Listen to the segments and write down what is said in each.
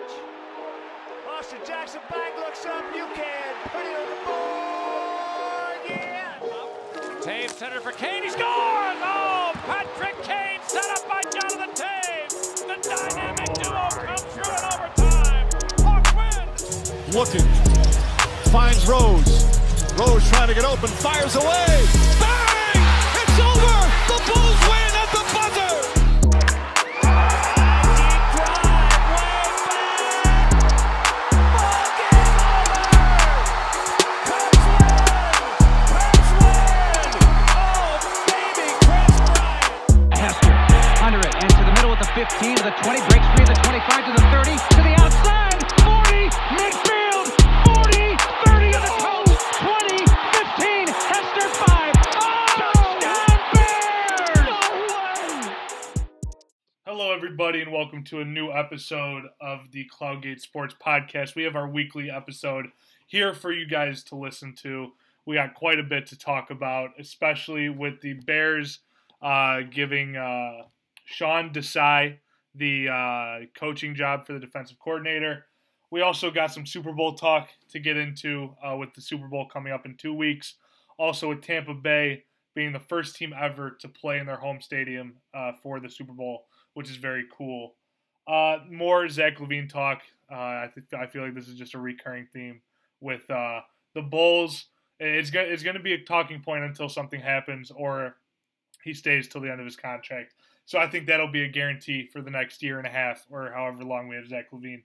pitch. Austin Jackson back looks up. You can put it on the board. Yeah. Toews center for Kane. He scores! Oh, Patrick Kane set up by Jonathan Toews. The dynamic duo comes through in overtime. Hawks win. looking, finds Rose. Rose trying to get open, fires away. Welcome to a new episode of the Cloudgate Sports Podcast. We have our weekly episode here for you guys to listen to. We got quite a bit to talk about, especially with the Bears uh, giving uh, Sean Desai the uh, coaching job for the defensive coordinator. We also got some Super Bowl talk to get into uh, with the Super Bowl coming up in two weeks. Also, with Tampa Bay being the first team ever to play in their home stadium uh, for the Super Bowl which is very cool. Uh, more Zach LaVine talk. Uh, I think I feel like this is just a recurring theme with uh, the Bulls. It's gonna it's gonna be a talking point until something happens or he stays till the end of his contract. So I think that'll be a guarantee for the next year and a half or however long we have Zach LaVine.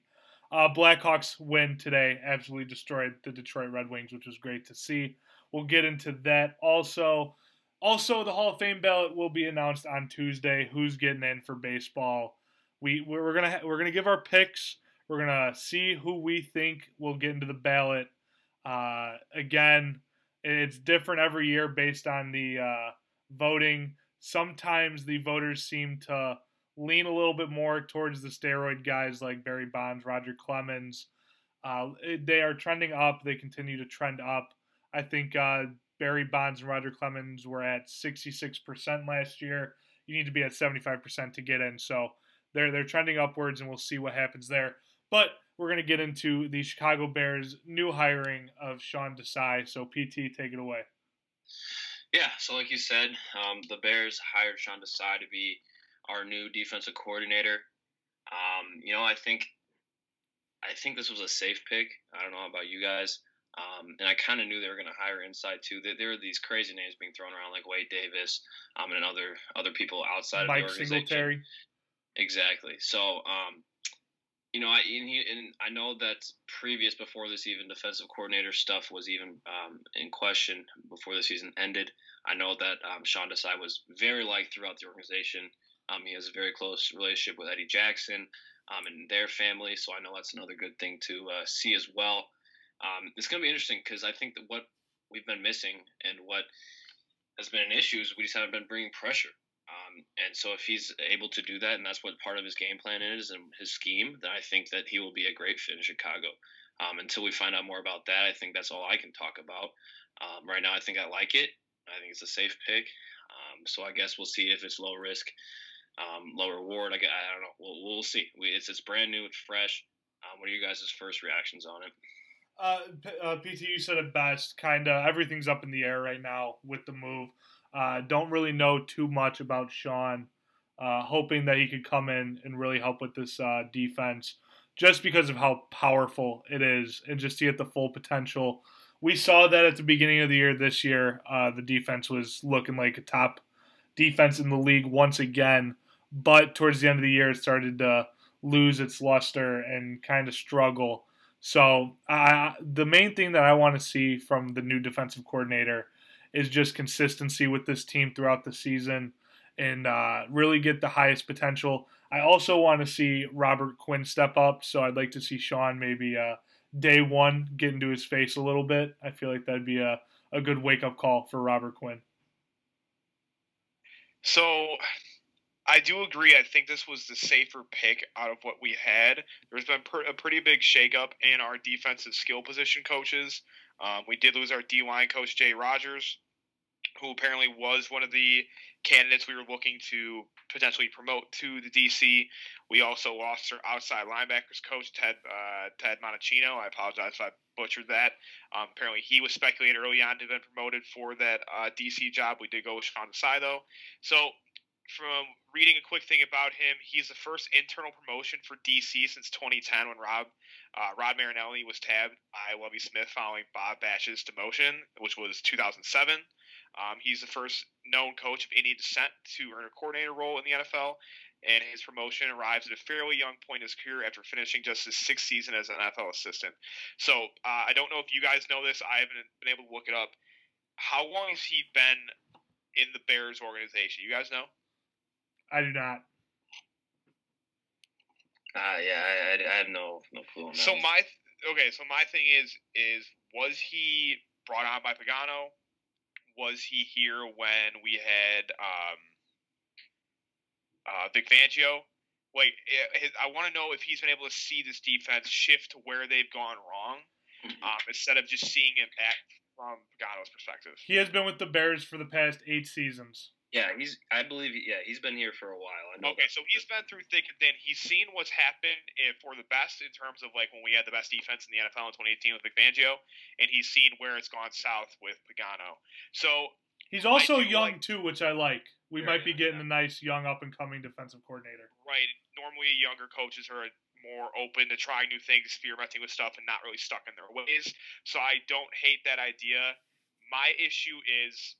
Uh, Blackhawks win today, absolutely destroyed the Detroit Red Wings, which was great to see. We'll get into that also. Also, the Hall of Fame ballot will be announced on Tuesday. Who's getting in for baseball? We we're gonna ha- we're gonna give our picks. We're gonna see who we think will get into the ballot. Uh, again, it's different every year based on the uh, voting. Sometimes the voters seem to lean a little bit more towards the steroid guys like Barry Bonds, Roger Clemens. Uh, they are trending up. They continue to trend up. I think uh, Barry Bonds and Roger Clemens were at 66% last year. You need to be at 75% to get in. So they're they're trending upwards, and we'll see what happens there. But we're going to get into the Chicago Bears' new hiring of Sean Desai. So PT, take it away. Yeah, so like you said, um, the Bears hired Sean Desai to be our new defensive coordinator. Um, you know, I think I think this was a safe pick. I don't know about you guys. Um, and I kind of knew they were going to hire inside too. There, there were these crazy names being thrown around like Wade Davis um, and other other people outside Mike of the organization. Singletary. Exactly. So, um, you know, I and, he, and I know that previous before this even defensive coordinator stuff was even um, in question before the season ended. I know that um, Sean Desai was very liked throughout the organization. Um, he has a very close relationship with Eddie Jackson um, and their family, so I know that's another good thing to uh, see as well. Um, it's going to be interesting because I think that what we've been missing and what has been an issue is we just haven't been bringing pressure. Um, and so if he's able to do that, and that's what part of his game plan is and his scheme, then I think that he will be a great fit in Chicago. Um, until we find out more about that, I think that's all I can talk about. Um, right now, I think I like it. I think it's a safe pick. Um, so I guess we'll see if it's low risk, um, low reward. I, I don't know. We'll, we'll see. We, it's it's brand new. It's fresh. Um, what are you guys' first reactions on it? Uh, uh, PT, you said it best. Kind of everything's up in the air right now with the move. Uh, don't really know too much about Sean. Uh, hoping that he could come in and really help with this uh, defense, just because of how powerful it is, and just to get the full potential. We saw that at the beginning of the year this year. Uh, the defense was looking like a top defense in the league once again, but towards the end of the year, it started to lose its luster and kind of struggle. So uh, the main thing that I want to see from the new defensive coordinator is just consistency with this team throughout the season and uh, really get the highest potential. I also want to see Robert Quinn step up, so I'd like to see Sean maybe uh, day one get into his face a little bit. I feel like that'd be a, a good wake up call for Robert Quinn. So I do agree. I think this was the safer pick out of what we had. There's been per- a pretty big shakeup in our defensive skill position coaches. Um, we did lose our D line coach, Jay Rogers, who apparently was one of the candidates we were looking to potentially promote to the DC. We also lost our outside linebackers coach Ted uh, Ted Monachino. I apologize if I butchered that. Um, apparently, he was speculated early on to have been promoted for that uh, DC job. We did go with Sean Desai though. So from reading a quick thing about him, he's the first internal promotion for DC since 2010 when Rob uh, Rod Marinelli was tabbed by Lovie Smith following Bob Babich's demotion, which was 2007. Um, he's the first known coach of Indian descent to earn a coordinator role in the NFL, and his promotion arrives at a fairly young point in his career after finishing just his sixth season as an NFL assistant. So uh, I don't know if you guys know this. I haven't been able to look it up. How long has he been in the Bears organization? You guys know? I do not. Uh, yeah, I, I, I have no no clue on that. So one. my th- okay, so my thing is is was he brought on by Pagano? Was he here when we had um, uh, Vic Fangio? Like, eh, his, I want to know if he's been able to see this defense shift to where they've gone wrong, Mhm. um, instead of just seeing it at from Pagano's perspective. He has been with the Bears for the past eight seasons. Yeah, he's. I believe. Yeah, he's been here for a while. I know Okay, that. so he's been through thick and thin. He's seen what's happened for the best in terms of like when we had the best defense in the NFL in 2018 with Vic Fangio, and he's seen where it's gone south with Pagano. So He's also young like- too, which I like. We Very might be young, getting yeah. a nice young up and coming defensive coordinator. right, normally younger coaches are more open to trying new things, experimenting with stuff, and not really stuck in their ways. So I don't hate that idea. My issue is,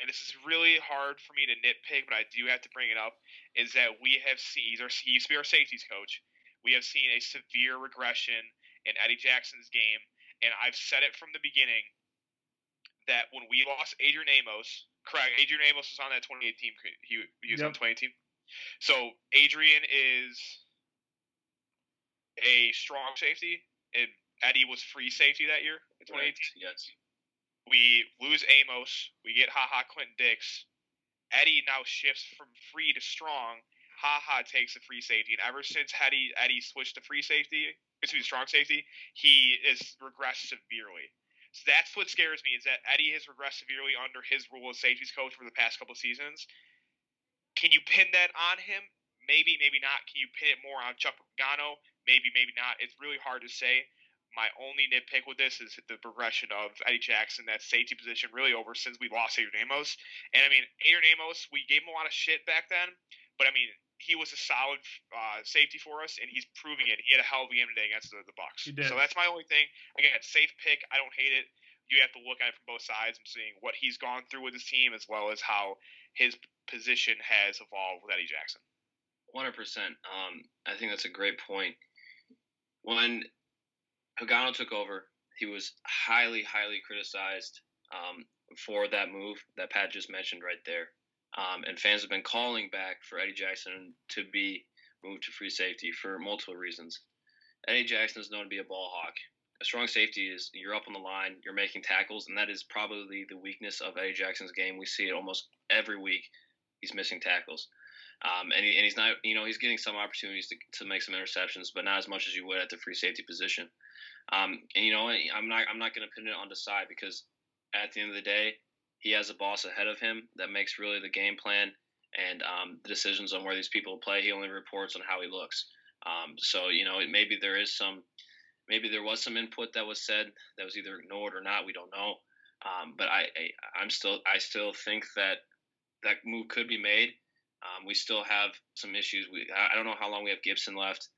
and this is really hard for me to nitpick, but I do have to bring it up, is that we have seen he's our, he used to be our safeties coach. We have seen a severe regression in Eddie Jackson's game, and I've said it from the beginning that when we lost Adrian Amos, correct? Adrian Amos was on that 2018 team. He, he was on Yep. 2018. So Adrian is a strong safety, and Eddie was free safety that year in 2018. Correct, Yes. We lose Amos. We get Haha Clinton Dix. Eddie now shifts from free to strong. Haha takes the free safety, and ever since Eddie Eddie switched to free safety, excuse me, strong safety, he is regressed severely. So that's what scares me is that Eddie has regressed severely under his role as safeties coach for the past couple seasons. Can you pin that on him? Maybe, maybe not. Can you pin it more on Chuck Pagano? Maybe, maybe not. It's really hard to say. My only nitpick with this is the progression of Eddie Jackson, that safety position, really over since we lost Adrian Amos. And I mean, Adrian Amos, we gave him a lot of shit back then, but I mean, he was a solid uh, safety for us, and he's proving it. He had a hell of a game today against the, the Bucks. He did. So that's my only thing. Again, safe pick. I don't hate it. You have to look at it from both sides and seeing what he's gone through with his team, as well as how his position has evolved with Eddie Jackson. One hundred percent. Um, I think that's a great point. When Pagano took over, he was highly, highly criticized um, for that move that Pat just mentioned right there. Um, and fans have been calling back for Eddie Jackson to be moved to free safety for multiple reasons. Eddie Jackson is known to be a ball hawk. A strong safety is you're up on the line, you're making tackles, and that is probably the weakness of Eddie Jackson's game. We see it almost every week. He's missing tackles. Um, and, he, and he's not, you know, he's getting some opportunities to, to make some interceptions, but not as much as you would at the free safety position. Um, and you know, I'm not, I'm not going to pin it on Desai because at the end of the day, he has a boss ahead of him that makes really the game plan and um, the decisions on where these people play. He only reports on how he looks. Um, so you know, maybe there is some, maybe there was some input that was said that was either ignored or not. We don't know. Um, but I, I, I'm still, I still think that that move could be made. Um, we still have some issues. We I don't know how long we have Gipson left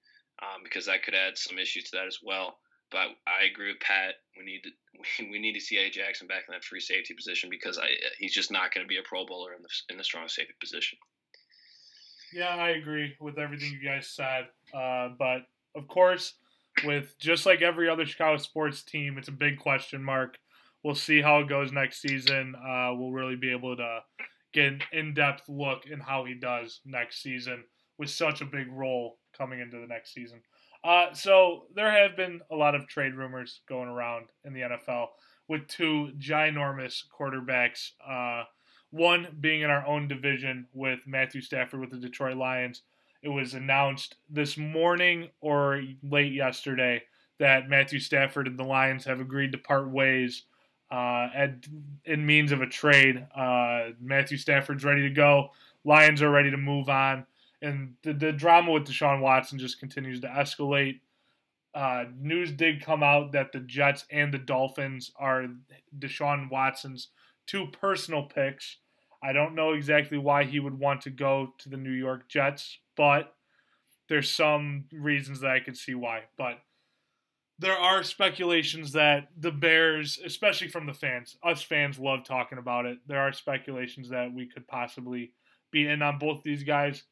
um, because that could add some issues to that as well. But I agree with Pat. We need to we, need to see A Jackson back in that free safety position because I he's just not going to be a Pro Bowler in the in the strong safety position. Yeah, I agree with everything you guys said. Uh, but of course, with just like every other Chicago sports team, it's a big question mark. We'll see how it goes next season. Uh, we'll really be able to get an in-depth look in how he does next season with such a big role coming into the next season. Uh, so there have been a lot of trade rumors going around in the NFL with two ginormous quarterbacks. Uh, one being in our own division with Matthew Stafford with the Detroit Lions. It was announced this morning or late yesterday that Matthew Stafford and the Lions have agreed to part ways uh, at, in means of a trade. Uh, Matthew Stafford's ready to go. Lions are ready to move on. And the, the drama with Deshaun Watson just continues to escalate. Uh, news did come out that the Jets and the Dolphins are Deshaun Watson's two personal picks. I don't know exactly why he would want to go to the New York Jets, but there's some reasons that I could see why. But there are speculations that the Bears, especially from the fans, us fans love talking about it. There are speculations that we could possibly be in on both these guys.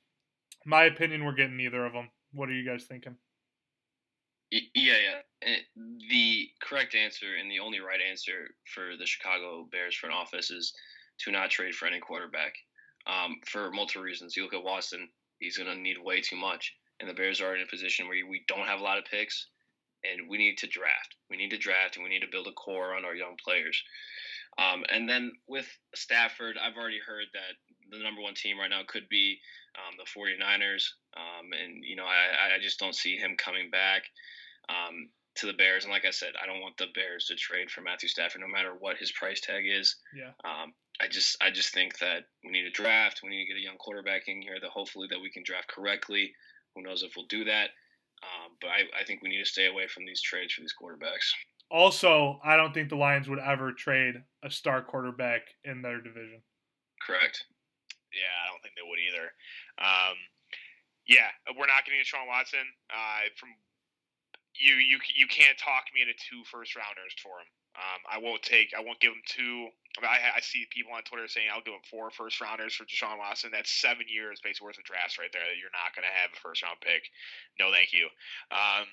My opinion, we're getting neither of them. What are you guys thinking? Yeah, yeah. The correct answer and the only right answer for the Chicago Bears front office is to not trade for any quarterback um, for multiple reasons. You look at Watson, he's going to need way too much. And the Bears are in a position where we don't have a lot of picks and we need to draft. We need to draft and we need to build a core on our young players. Um, and then with Stafford, I've already heard that the number one team right now could be um, the 49ers. Um, and, you know, I, I just don't see him coming back um, to the Bears. And like I said, I don't want the Bears to trade for Matthew Stafford no matter what his price tag is. Yeah. Um, I just I just think that we need to draft. We need to get a young quarterback in here that hopefully that we can draft correctly. Who knows if we'll do that? Um, but I, I think we need to stay away from these trades for these quarterbacks. Also, I don't think the Lions would ever trade a star quarterback in their division. Correct. Yeah, I don't think they would either. Um, yeah, we're not getting a Sean Watson. Uh, from you, you, you can't talk me into two first rounders for him. Um, I won't take. I won't give him two. I, mean, I, I, see people on Twitter saying I'll give up four first rounders for Deshaun Watson. That's seven years basically worth of drafts right there. That you're not going to have a first round pick. No, thank you. Um,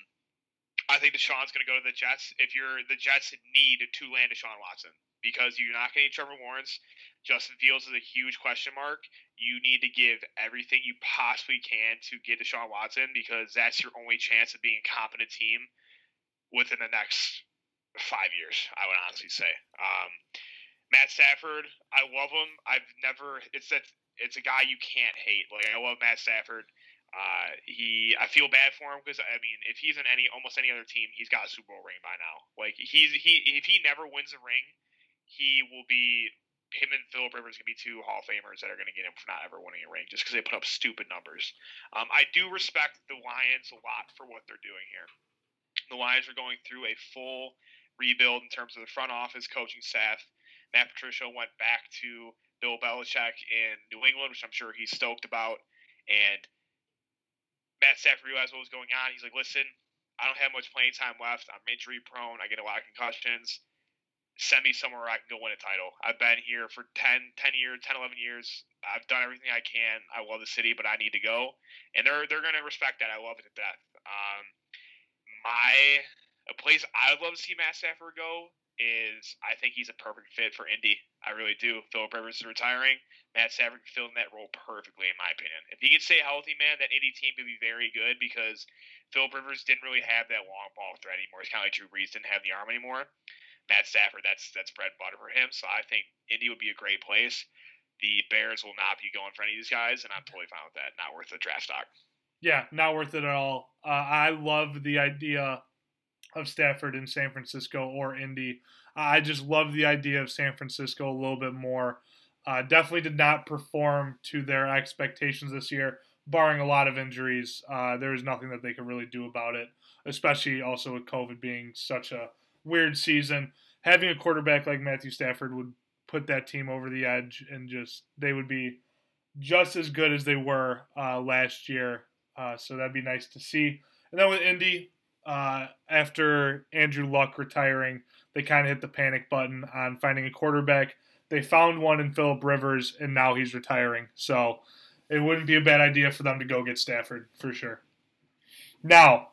I think Deshaun's going to go to the Jets. If you're the Jets, need to land Deshaun Watson because you're not going to need Trevor Lawrence. Justin Fields is a huge question mark. You need to give everything you possibly can to get Deshaun Watson because that's your only chance of being a competent team within the next five years. I would honestly say. Um, Matt Stafford, I love him. I've never. It's that. It's a guy you can't hate. Like I love Matt Stafford. Uh, he, I feel bad for him because I mean, if he's in any almost any other team, he's got a Super Bowl ring by now. Like he's he, if he never wins a ring, he will be him and Philip Rivers gonna be two Hall of Famers that are gonna get him for not ever winning a ring just because they put up stupid numbers. Um, I do respect the Lions a lot for what they're doing here. The Lions are going through a full rebuild in terms of the front office coaching staff. Matt Patricia went back to Bill Belichick in New England, which I'm sure he's stoked about, and Matt Stafford realized what was going on. He's like, listen, I don't have much playing time left. I'm injury prone. I get a lot of concussions. Send me somewhere I can go win a title. I've been here for 10, 10 years, 10, 11 years. I've done everything I can. I love the city, but I need to go. And they're they're going to respect that. I love it to death. Um, my a place I would love to see Matt Stafford go is I think he's a perfect fit for Indy. I really do. Philip Rivers is retiring. Matt Stafford filling that role perfectly, in my opinion. If he could stay healthy, man, that Indy team could be very good because Philip Rivers didn't really have that long ball threat anymore. It's kind of like Drew Brees didn't have the arm anymore. Matt Stafford, that's that's bread and butter for him. So I think Indy would be a great place. The Bears will not be going for any of these guys, and I'm totally fine with that. Not worth the draft stock. Yeah, not worth it at all. Uh, I love the idea of Stafford in San Francisco or Indy. I just love the idea of San Francisco a little bit more. Uh, definitely did not perform to their expectations this year, barring a lot of injuries. Uh, there was nothing that they could really do about it, especially also with COVID being such a weird season. Having a quarterback like Matthew Stafford would put that team over the edge, and just they would be just as good as they were uh, last year. Uh, so that'd be nice to see. And then with Indy, uh, after Andrew Luck retiring, they kind of hit the panic button on finding a quarterback. They found one in Philip Rivers, and now he's retiring. So it wouldn't be a bad idea for them to go get Stafford for sure. Now,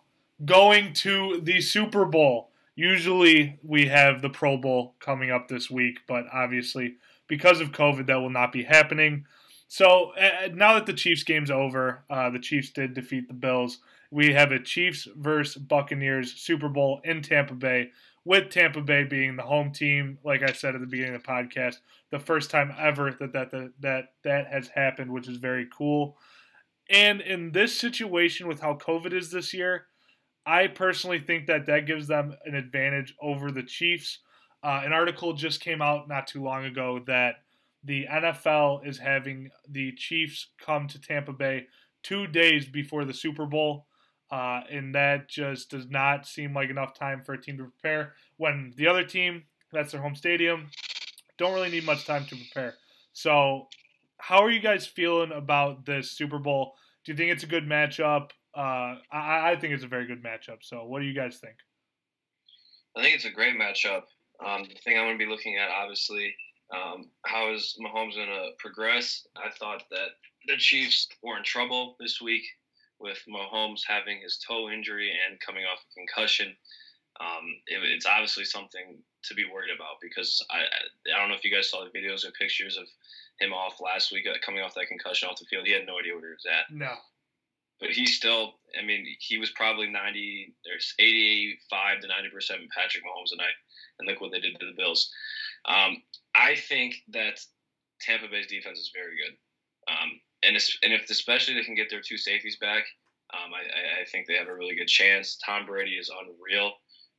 going to the Super Bowl. Usually we have the Pro Bowl coming up this week, but obviously because of COVID, that will not be happening. So uh, now that the Chiefs game's over, uh, the Chiefs did defeat the Bills. We have a Chiefs versus Buccaneers Super Bowl in Tampa Bay, with Tampa Bay being the home team. Like I said at the beginning of the podcast, the first time ever that that that that, that has happened, which is very cool. And in this situation with how COVID is this year, I personally think that that gives them an advantage over the Chiefs. Uh, an article just came out not too long ago that the NFL is having the Chiefs come to Tampa Bay two days before the Super Bowl. Uh, and that just does not seem like enough time for a team to prepare. When the other team, that's their home stadium, don't really need much time to prepare. So, how are you guys feeling about this Super Bowl? Do you think it's a good matchup? Uh, I, I think it's a very good matchup. So, what do you guys think? I think it's a great matchup. Um, the thing I'm going to be looking at, obviously, um, how is Mahomes going to progress? I thought that the Chiefs were in trouble this week with Mahomes having his toe injury and coming off a concussion. Um, it, it's obviously something to be worried about because I, I don't know if you guys saw the videos or pictures of him off last week uh, coming off that concussion off the field. He had no idea where he was at. No. But he still, I mean, he was probably 90, there's 85 to 90% Patrick Mahomes tonight. And look what they did to the Bills. Um, I think that Tampa Bay's defense is very good. Um, and, and if especially they can get their two safeties back, um, I, I, think they have a really good chance. Tom Brady is unreal.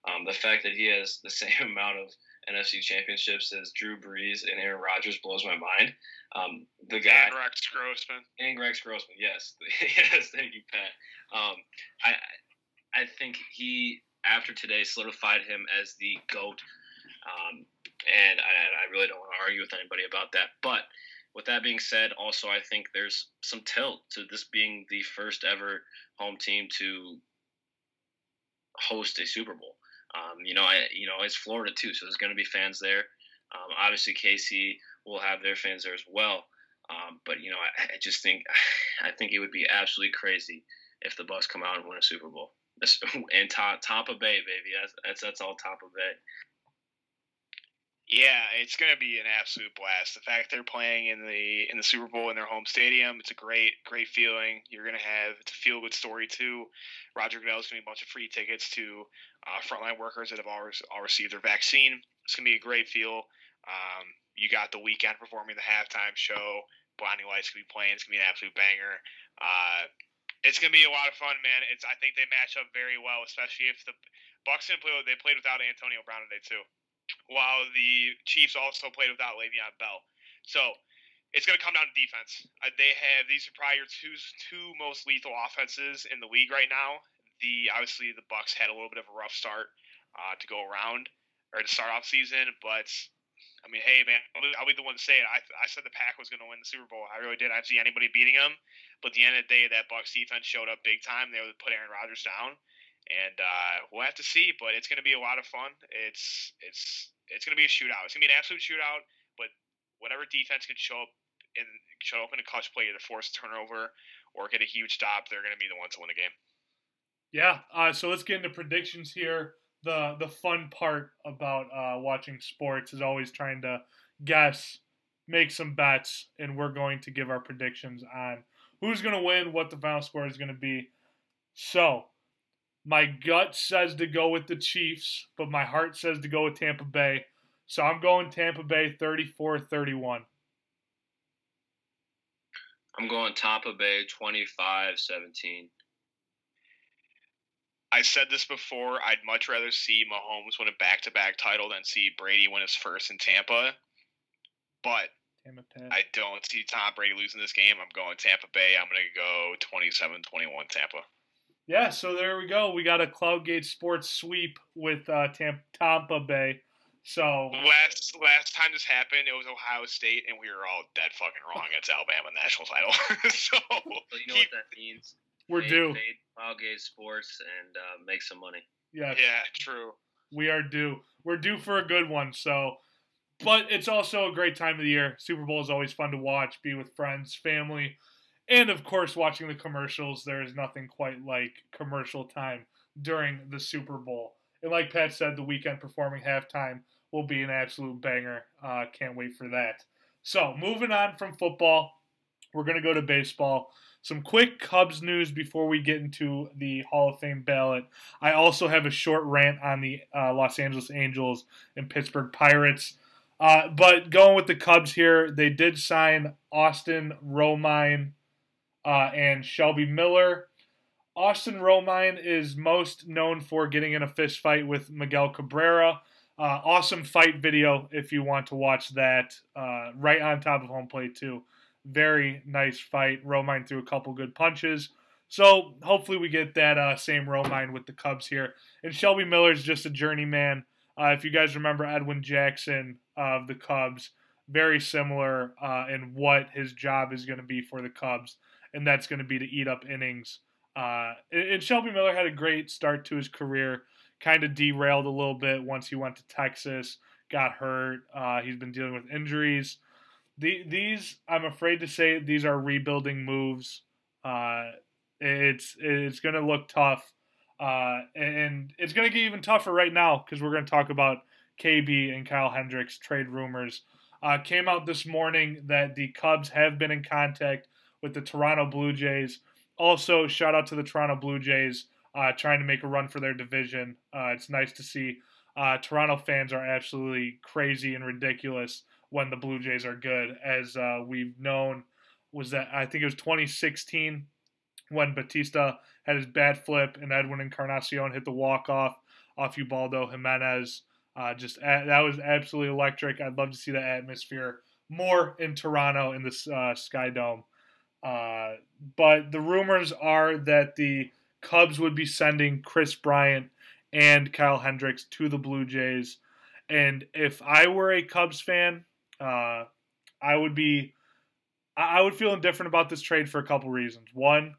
Um, the fact that he has the same amount of NFC championships as Drew Brees and Aaron Rodgers blows my mind. Um, the guy and Rex Grossman and Rex Grossman, yes, yes, thank you, Pat. Um, I I think he after today solidified him as the goat, um, and I, I really don't want to argue with anybody about that. But with that being said, also I think there's some tilt to this being the first ever home team to host a Super Bowl. Um, you know, I you know it's Florida too, so there's going to be fans there. Um, obviously, KC will have their fans there as well. Um, but you know, I, I, just think I think it would be absolutely crazy if the Bucks come out and win a Super Bowl. And top Tampa Bay, baby, that's that's, that's all Tampa Bay. Yeah, it's going to be an absolute blast. The fact they're playing in the in the Super Bowl in their home stadium, it's a great great feeling. You're going to have it's a feel good story too. Roger Goodell's going to be a bunch of free tickets to uh, frontline workers that have all, all received their vaccine. It's going to be a great feel. Um, you got the Weeknd performing the halftime show. Blinding Lights going to be playing. It's going to be an absolute banger. Uh, it's going to be a lot of fun, man. It's I think they match up very well, especially if the Bucks didn't play. They played without Antonio Brown today too while the Chiefs also played without Le'Veon Bell. So it's going to come down to defense. Uh, they have these are your two two most lethal offenses in the league right now. The obviously the Bucks had a little bit of a rough start uh, to go around or to start off season, but I mean, hey man, I'll be, I'll be the one to say it. I, I said the Pack was going to win the Super Bowl. I really did. I didn't see anybody beating them, but at the end of the day, that Bucks defense showed up big time. They would put Aaron Rodgers down and uh, we'll have to see. But it's going to be a lot of fun. It's it's it's going to be a shootout. It's going to be an absolute shootout. But whatever defense can show up and show up in a clutch play, either force a turnover or get a huge stop, they're going to be the ones to win the game. Yeah. Uh, so let's get into predictions here. The the fun part about uh, watching sports is always trying to guess, make some bets, and we're going to give our predictions on who's going to win, what the final score is going to be. So my gut says to go with the Chiefs, but my heart says to go with Tampa Bay. So I'm going Tampa Bay 34 31. I'm going Tampa Bay 25 17. I said this before. I'd much rather see Mahomes win a back to back title than see Brady win his first in Tampa. But I don't see Tom Brady losing this game. I'm going Tampa Bay. I'm going to go 27 21 Tampa. Yeah, so there we go. We got a Cloudgate Sports sweep with uh, Tampa Bay. So last last time this happened, it was Ohio State, and we were all dead fucking wrong. It's Alabama national title. so, so you know keep, what that means. We're fade, due. Fade Cloudgate Sports and uh, make some money. Yeah. Yeah. True. We are due. We're due for a good one. So, but it's also a great time of the year. Super Bowl is always fun to watch. Be with friends, family and of course, watching the commercials, there is nothing quite like commercial time during the Super Bowl. And like Pat said, the Weeknd performing halftime will be an absolute banger. Uh, can't wait for that. So, moving on from football, we're going to go to baseball. Some quick Cubs news before we get into the Hall of Fame ballot. I also have a short rant on the uh, Los Angeles Angels and Pittsburgh Pirates. Uh, but going with the Cubs here, they did sign Austin Romine uh, and Shelby Miller. Austin Romine is most known for getting in a fist fight with Miguel Cabrera. Uh, awesome fight video if you want to watch that. Uh, right on top of home plate too. Very nice fight. Romine threw a couple good punches. So hopefully we get that uh, same Romine with the Cubs here. And Shelby Miller's just a journeyman. Uh, if you guys remember Edwin Jackson of the Cubs, very similar uh, in what his job is going to be for the Cubs, and that's going to be to eat up innings. Uh, and Shelby Miller had a great start to his career. Kind of derailed a little bit once he went to Texas, got hurt. Uh, he's been dealing with injuries. The, these, I'm afraid to say, these are rebuilding moves. Uh, it's it's going to look tough, uh, and it's going to get even tougher right now because we're going to talk about KB and Kyle Hendricks trade rumors. Uh, came out this morning that the Cubs have been in contact with the Toronto Blue Jays. Also, shout out to the Toronto Blue Jays uh, trying to make a run for their division. Uh, it's nice to see. Uh, Toronto fans are absolutely crazy and ridiculous when the Blue Jays are good, as uh, we've known. Was that I think it was 2016 when Bautista had his bat flip and Edwin Encarnacion hit the walk off off Ubaldo Jimenez. Uh, just that was absolutely electric. I'd love to see that atmosphere more in Toronto in the uh, Sky Dome. Uh, but the rumors are that the Cubs would be sending Kris Bryant and Kyle Hendricks to the Blue Jays. And if I were a Cubs fan, uh, I would be, I would feel indifferent about this trade for a couple reasons. One,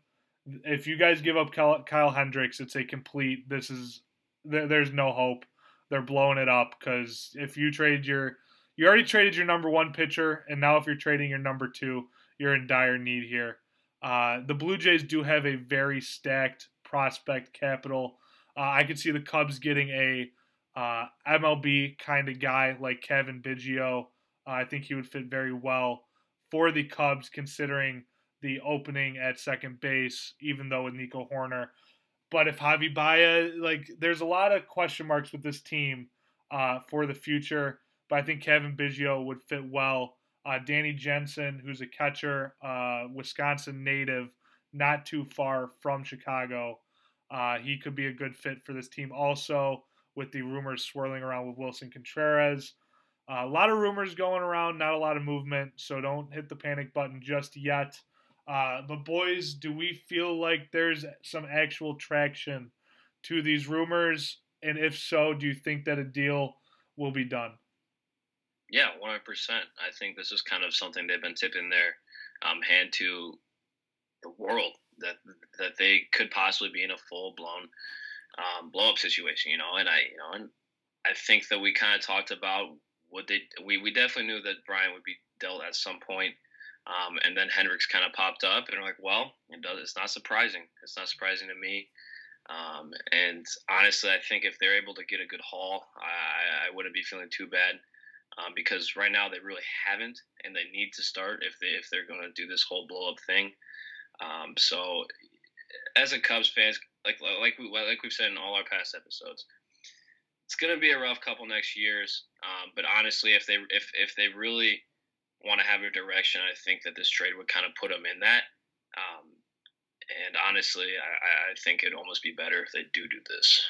if you guys give up Kyle, Hendricks, it's a complete. This is there's no hope they're blowing it up because if you trade your you already traded your number one pitcher and now if you're trading your number two you're in dire need here uh, the blue jays do have a very stacked prospect capital uh, i could see the cubs getting a uh, mlb kind of guy like Cavan Biggio uh, i think he would fit very well for the cubs considering the opening at second base even though with nico Hoerner. but if Javi Baez, like, there's a lot of question marks with this team uh, for the future. But I think Cavan Biggio would fit well. Uh, Danny Jansen, who's a catcher, uh, Wisconsin native, not too far from Chicago. Uh, he could be a good fit for this team. Also, with the rumors swirling around with Willson Contreras. A lot of rumors going around, not a lot of movement, so don't hit the panic button just yet. Uh, but boys, do we feel like there's some actual traction to these rumors? And if so, do you think that a deal will be done? Yeah, one hundred percent. I think this is kind of something they've been tipping their um, hand to the world that that they could possibly be in a full blown um, blow up situation. You know, and I you know and I think that we kind of talked about what they we we definitely knew that Brian would be dealt at some point. Um, and then Hendricks kind of popped up, and I'm like, well, it does. It's not surprising. It's not surprising to me. Um, and honestly, I think if they're able to get a good haul, I, I wouldn't be feeling too bad um, because right now they really haven't, and they need to start if they if they're going to do this whole blow up thing. Um, so, as a Cubs fan, like like we like we've said in all our past episodes, it's going to be a rough couple next years. Um, but honestly, if they if if they really want to have a direction, I think that this trade would kind of put them in that. Um, and honestly, I, I think it'd almost be better if they do do this.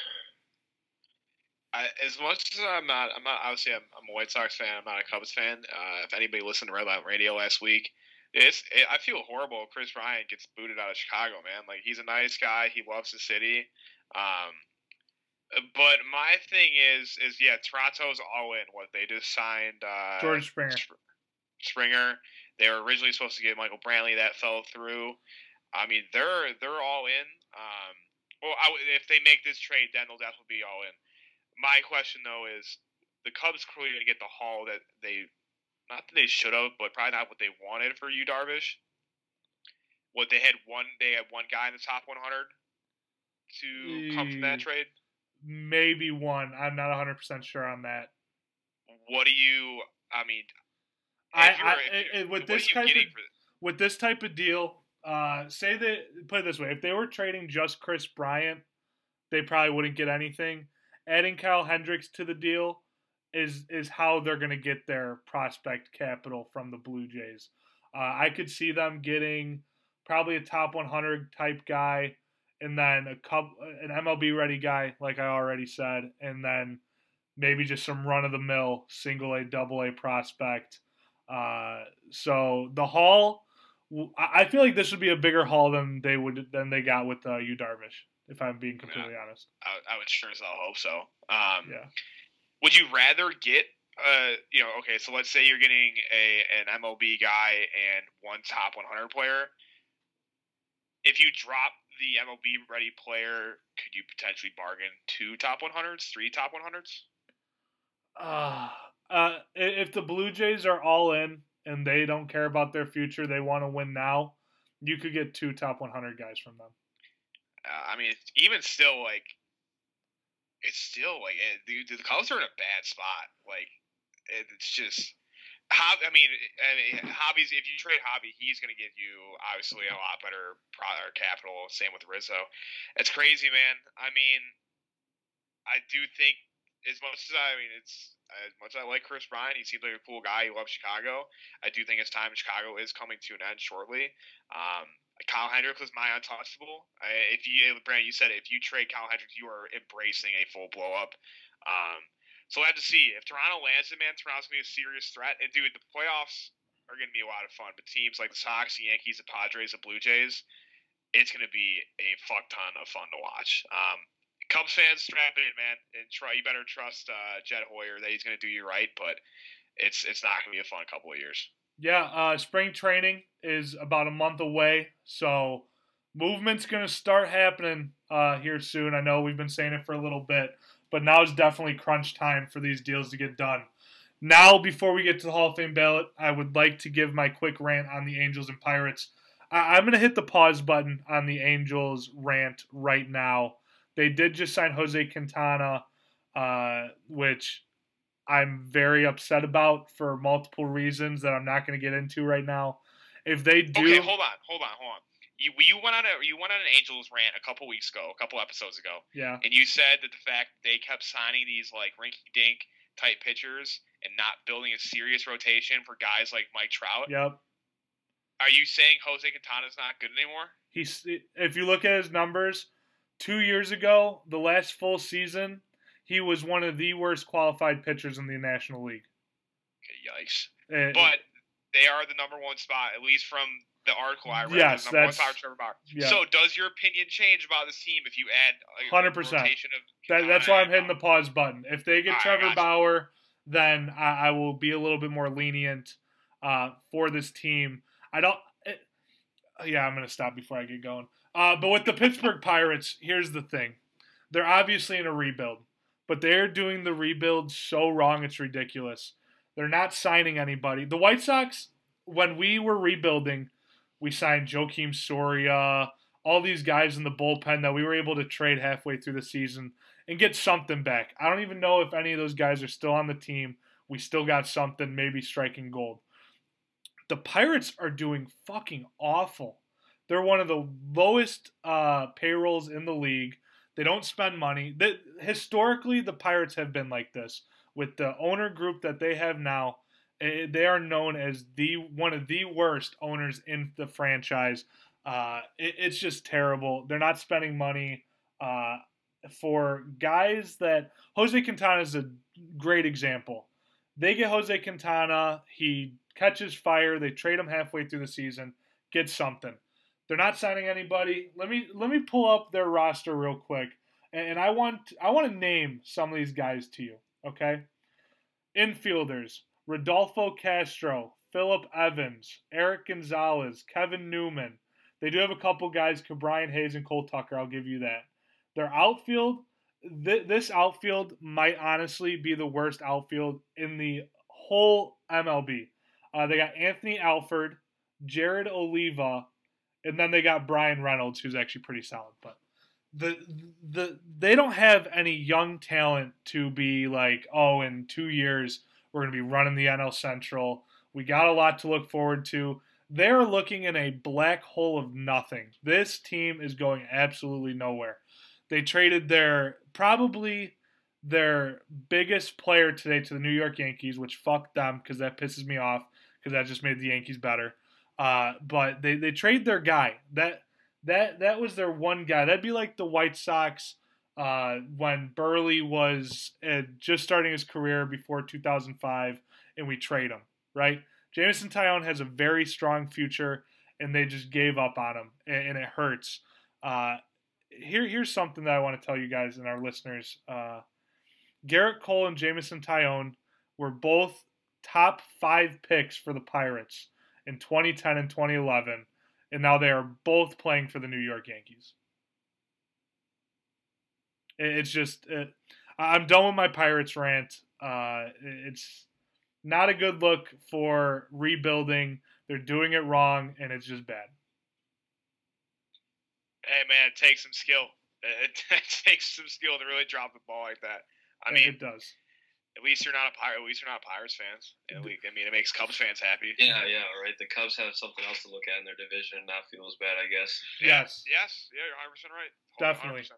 I, as much as I'm not, I'm not obviously I'm, I'm, a White Sox fan. I'm not a Cubs fan. Uh, if anybody listened to Red Line Radio last week, it's it, I feel horrible. Kris Bryant gets booted out of Chicago, man. Like he's a nice guy. He loves the city. Um, but my thing is, is yeah, Toronto's all in. What they just signed uh, George Springer. Springer. They were originally supposed to get Michael Brantley. That fell through. I mean, they're they're all in. Um, well, I, if they make this trade, then they'll definitely be all in. My question though is, the Cubs clearly going to get the haul that they, not that they should have, but probably not what they wanted for Yu Darvish. What they had one, they had one guy in the top 100 to come from that mm, trade. Maybe one. I'm not 100 percent sure on that. What do you? I mean, I, I, eh, eh, with this type of, with this type of deal, uh, say that put it this way: if they were trading just Kris Bryant, they probably wouldn't get anything. Adding Kyle Hendricks to the deal is is how they're going to get their prospect capital from the Blue Jays. Uh, I could see them getting probably a top 100 type guy, and then a couple, an MLB ready guy, like I already said, and then maybe just some run of the mill single A, double A prospect. Uh, so the haul, I feel like this would be a bigger haul than they would than they got with uh, Yu Darvish. If I'm being completely yeah. honest, I, I, would sure as hell hope so. Um, yeah. Would you rather get uh, you know, okay, so let's say you're getting a an MLB guy and one top 100 player. If you drop the MLB ready player, could you potentially bargain two top 100s, three top 100s? Uh, uh, if the Blue Jays are all in and they don't care about their future, they want to win now, you could get two top 100 guys from them. Uh, I mean, even still, like, it's still like, eh, dude, the Cubs are in a bad spot. Like, it's just. Hob, I mean, I mean, hobbies. If you trade Javy, he's going to give you obviously a lot better product capital. Same with Rizzo. It's crazy, man. I mean, I do think as much as I, I mean, it's as much as I like Kris Bryant, he seems like a cool guy. He loves Chicago. I do think his time in Chicago is coming to an end shortly. Um, Kyle Hendricks is my untouchable. If you, Brandon, you said it, if you trade Kyle Hendricks, you are embracing a full blow up. Um, so we'll have to see if Toronto lands it, man. Toronto's gonna be a serious threat. And dude, the playoffs are gonna be a lot of fun. But teams like the Sox, the Yankees, the Padres, the Blue Jays, it's gonna be a fuck ton of fun to watch. Um, Cubs fans, strap in, man, and try. You better trust uh, Jed Hoyer that he's gonna do you right. But it's it's not gonna be a fun couple of years. Yeah, uh, spring training is about a month away, so movement's gonna start happening uh, here soon. I know we've been saying it for a little bit but now is definitely crunch time for these deals to get done. Now, before we get to the Hall of Fame ballot, I would like to give my quick rant on the Angels and Pirates. I- am going to hit the pause button on the Angels rant right now. They did just sign Jose Quintana, uh, which I'm very upset about for multiple reasons that I'm not going to get into right now. If they do, okay, hold on, hold on, hold on you you went on a you went on an Angels rant a couple weeks ago, a couple episodes ago. Yeah. And you said that the fact they kept signing these like rinky dink type pitchers and not building a serious rotation for guys like Mike Trout. Yep. Are you saying Jose Quintana's not good anymore? He's if you look at his numbers, two years ago, the last full season, he was one of the worst qualified pitchers in the National League. Okay, yikes! Uh, but they are the number one spot, at least from the article I read. Yes, number that's, one power Trevor Bauer. Yeah. So, does your opinion change about this team if you add hundred percent? That, that's why I'm hitting the pause button. If they get Trevor gotcha. Bauer, then I, I, will be a little bit more lenient uh, for this team. I don't. It, yeah, I'm gonna stop before I get going. Uh, but with the Pittsburgh Pirates, here's the thing: they're obviously in a rebuild, but they're doing the rebuild so wrong it's ridiculous. They're not signing anybody. The White Sox, when we were rebuilding, we signed Joakim Soria, all these guys in the bullpen that we were able to trade halfway through the season and get something back. I don't even know if any of those guys are still on the team. We still got something, maybe striking gold. The Pirates are doing fucking awful. They're one of the lowest uh, payrolls in the league. They don't spend money. Historically, the Pirates have been like this with the owner group that they have now. Eh, they are known as the one of the worst owners in the franchise. Uh, it, it's just terrible. They're not spending money uh, for guys that Jose Quintana is a great example. They get Jose Quintana, he catches fire. They trade him halfway through the season, get something. They're not signing anybody. Let me let me pull up their roster real quick, and, and I want I want to name some of these guys to you. Okay, infielders Rodolfo Castro, Philip Evans, Erik Gonzalez, Kevin Newman. They do have a couple guys, Ke'Bryan Hayes and Cole Tucker. I'll give you that. Their outfield, th- this outfield might honestly be the worst outfield in the whole MLB. Uh, they got Anthony Alford, Jared Oliva, and then they got Bryan Reynolds, who's actually pretty solid. But the the they don't have any young talent to be like, oh, in two years we're going to be running the NL Central. We got a lot to look forward to. They're looking in a black hole of nothing. This team is going absolutely nowhere. They traded their probably their biggest player today to the New York Yankees, which fucked them because that pisses me off because that just made the Yankees better. Uh, but they, they trade their guy. That that that was their one guy. That'd be like the White Sox uh, when Buehrle was uh, just starting his career before 2005, and we trade him, right? Jameson Taillon has a very strong future, and they just gave up on him, and, and it hurts. Uh, here, here's something that I want to tell you guys and our listeners. Uh, Gerrit Cole and Jameson Taillon were both top five picks for the Pirates in 2010 and 2011, and now they are both playing for the New York Yankees. It's just, it, I'm done with my Pirates rant. Uh, it's not a good look for rebuilding. They're doing it wrong, and it's just bad. Hey man, it takes some skill. It, it takes some skill to really drop the ball like that. I mean, it does. At least you're not a pirate. At least you're not Pirates fans. At least, I mean, it makes Cubs fans happy. Yeah, yeah, right. The Cubs have something else to look at in their division and not feel as bad, I guess. Yes. Yes. Yeah, you're 100 percent right. Definitely. 100%.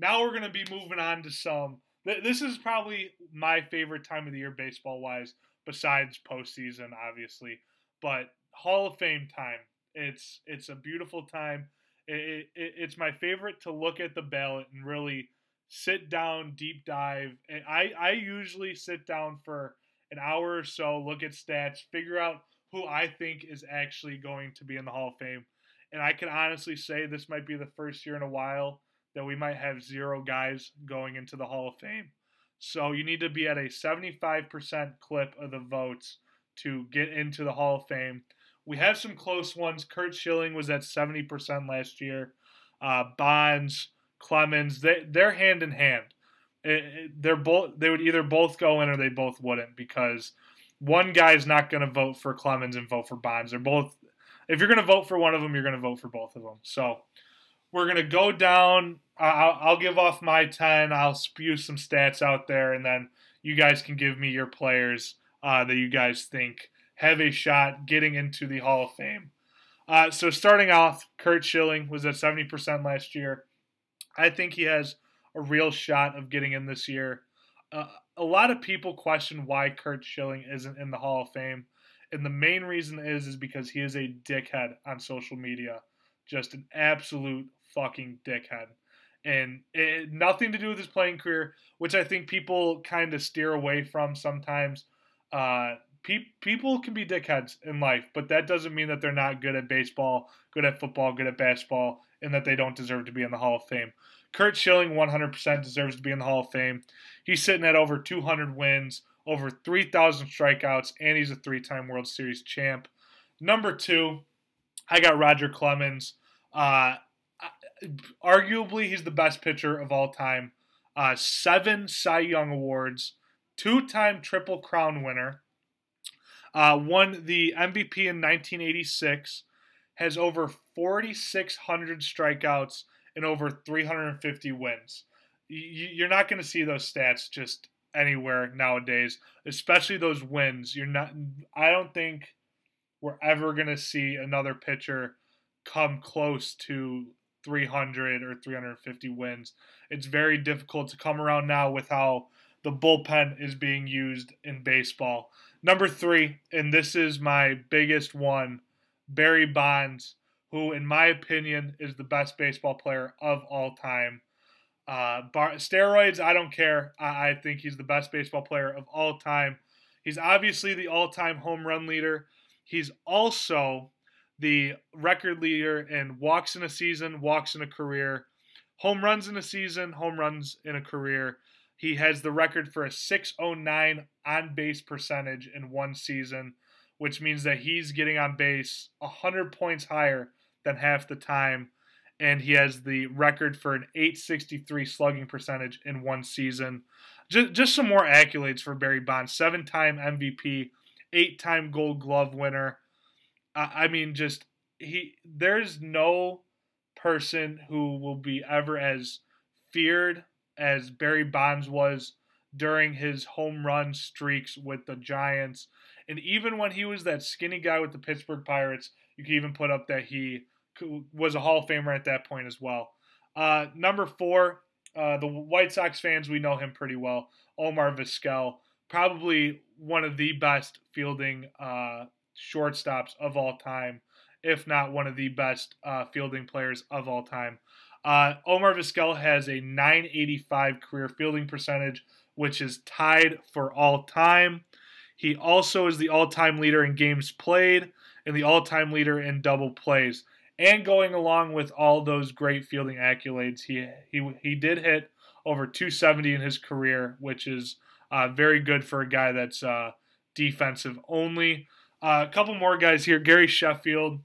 Now we're going to be moving on to some. This is probably my favorite time of the year, baseball wise, besides postseason, obviously. But Hall of Fame time. It's it's a beautiful time. It, it, it's my favorite to look at the ballot and really sit down, deep dive. And I I usually sit down for an hour or so, look at stats, figure out who I think is actually going to be in the Hall of Fame. And I can honestly say this might be the first year in a while that we might have zero guys going into the Hall of Fame. So you need to be at a 75% clip of the votes to get into the Hall of Fame. We have some close ones. Curt Schilling was at 70% last year. Uh, Bonds, Clemens, they, they're hand in hand. It- it- they're both. They would either both go in or they both wouldn't because one guy's not going to vote for Clemens and vote for Bonds. They're both. If you're going to vote for one of them, you're going to vote for both of them. So we're gonna go down. I'll, I'll give off my ten. I'll spew some stats out there, and then you guys can give me your players uh, that you guys think have a shot getting into the Hall of Fame. Uh, so starting off, Curt Schilling was at seventy percent last year. I think he has a real shot of getting in this year. Uh, a lot of people question why Curt Schilling isn't in the Hall of Fame, and the main reason is is because he is a dickhead on social media, just an absolute fucking dickhead, and it, nothing to do with his playing career, which I think people kind of steer away from sometimes. Uh, pe- people can be dickheads in life, but that doesn't mean that they're not good at baseball, good at football, good at basketball, and that they don't deserve to be in the Hall of Fame. Curt Schilling 100% deserves to be in the Hall of Fame. He's sitting at over 200 wins, over 3,000 strikeouts, and he's a three time World Series champ. Number two, I got Roger Clemens. Uh, arguably, he's the best pitcher of all time. Uh, seven Cy Young Awards, two time Triple Crown winner. Uh, won the MVP in 1986, has over 4,600 strikeouts and over 350 wins. You're not going to see those stats just anywhere nowadays, especially those wins. You're not. I don't think we're ever going to see another pitcher come close to 300 or 350 wins. It's very difficult to come around now with how the bullpen is being used in baseball. Number three, and this is my biggest one, Barry Bonds, who, in my opinion, is the best baseball player of all time. Uh, bar- steroids, I don't care. I-, I think he's the best baseball player of all time. He's obviously the all time home run leader. He's also the record leader in walks in a season, walks in a career, home runs in a season, home runs in a career. He has the record for a 609 on base percentage in one season, which means that he's getting on base 100 points higher than half the time. And he has the record for an 863 slugging percentage in one season. Just, just some more accolades for Barry Bonds seven time MVP, eight time gold glove winner. I I mean, just he. There's no person who will be ever as feared as Barry Bonds was during his home run streaks with the Giants, and even when he was that skinny guy with the Pittsburgh Pirates, you could even put up that he was a Hall of Famer at that point as well. Uh, number four, uh, the White Sox fans we know him pretty well. Omar Vizquel, probably one of the best fielding uh, shortstops of all time, if not one of the best uh, fielding players of all time. Uh, Omar Vizquel has a 985 career fielding percentage, which is tied for all time. He also is the all time leader in games played and the all time leader in double plays. And going along with all those great fielding accolades, he he he did hit over 270 in his career, which is uh, very good for a guy that's uh, defensive only. Uh, a couple more guys here. Gary Sheffield.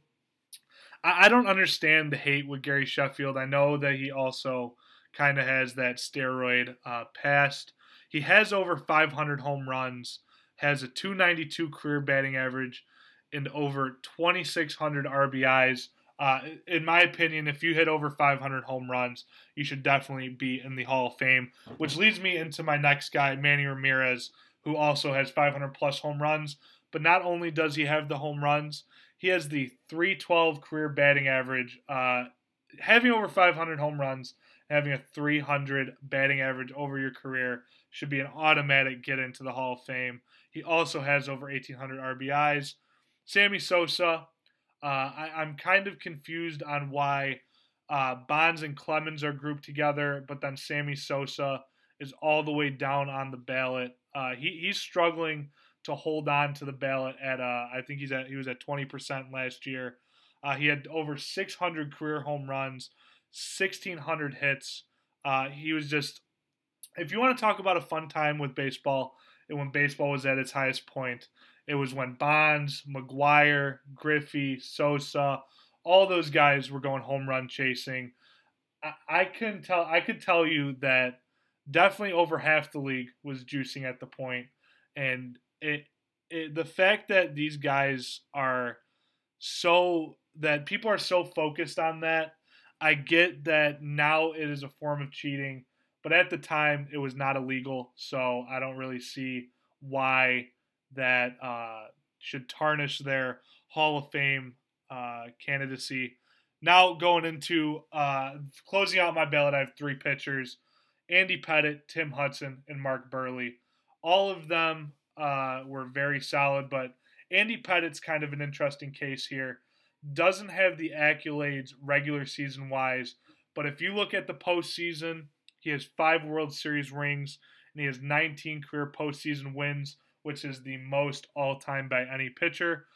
I, I don't understand the hate with Gary Sheffield. I know that he also kind of has that steroid uh, past. He has over 500 home runs, has a 292 career batting average, and over 2,600 RBIs. Uh, in my opinion, if you hit over 500 home runs, you should definitely be in the Hall of Fame. Which leads me into my next guy, Manny Ramirez, who also has 500 plus home runs. But not only does he have the home runs, he has the 312 career batting average. Uh, having over 500 home runs, having a 300 batting average over your career should be an automatic get into the Hall of Fame. He also has over 1,800 RBIs. Sammy Sosa, uh, I, am kind of confused on why uh, Bonds and Clemens are grouped together, but then Sammy Sosa is all the way down on the ballot. Uh, he, he's struggling to hold on to the ballot at uh, I think he's at he was at 20% last year. Uh, he had over 600 career home runs, 1600 hits. Uh, he was just if you want to talk about a fun time with baseball and when baseball was at its highest point, it was when Bonds, McGwire, Griffey, Sosa, all those guys were going home run chasing. I, I can tell I could tell you that definitely over half the league was juicing at the point, and it, it the fact that these guys are so that people are so focused on that. I get that now it is a form of cheating, but at the time it was not illegal, so I don't really see why that uh, should tarnish their Hall of Fame uh, candidacy. Now going into uh, closing out my ballot, I have three pitchers: Andy Pettitte, Tim Hudson, and Mark Buehrle. All of them uh, were very solid, but Andy Pettitte's kind of an interesting case here. Doesn't have the accolades regular season wise, but if you look at the postseason, he has five World Series rings and he has 19 career postseason wins which is the most all time by any pitcher.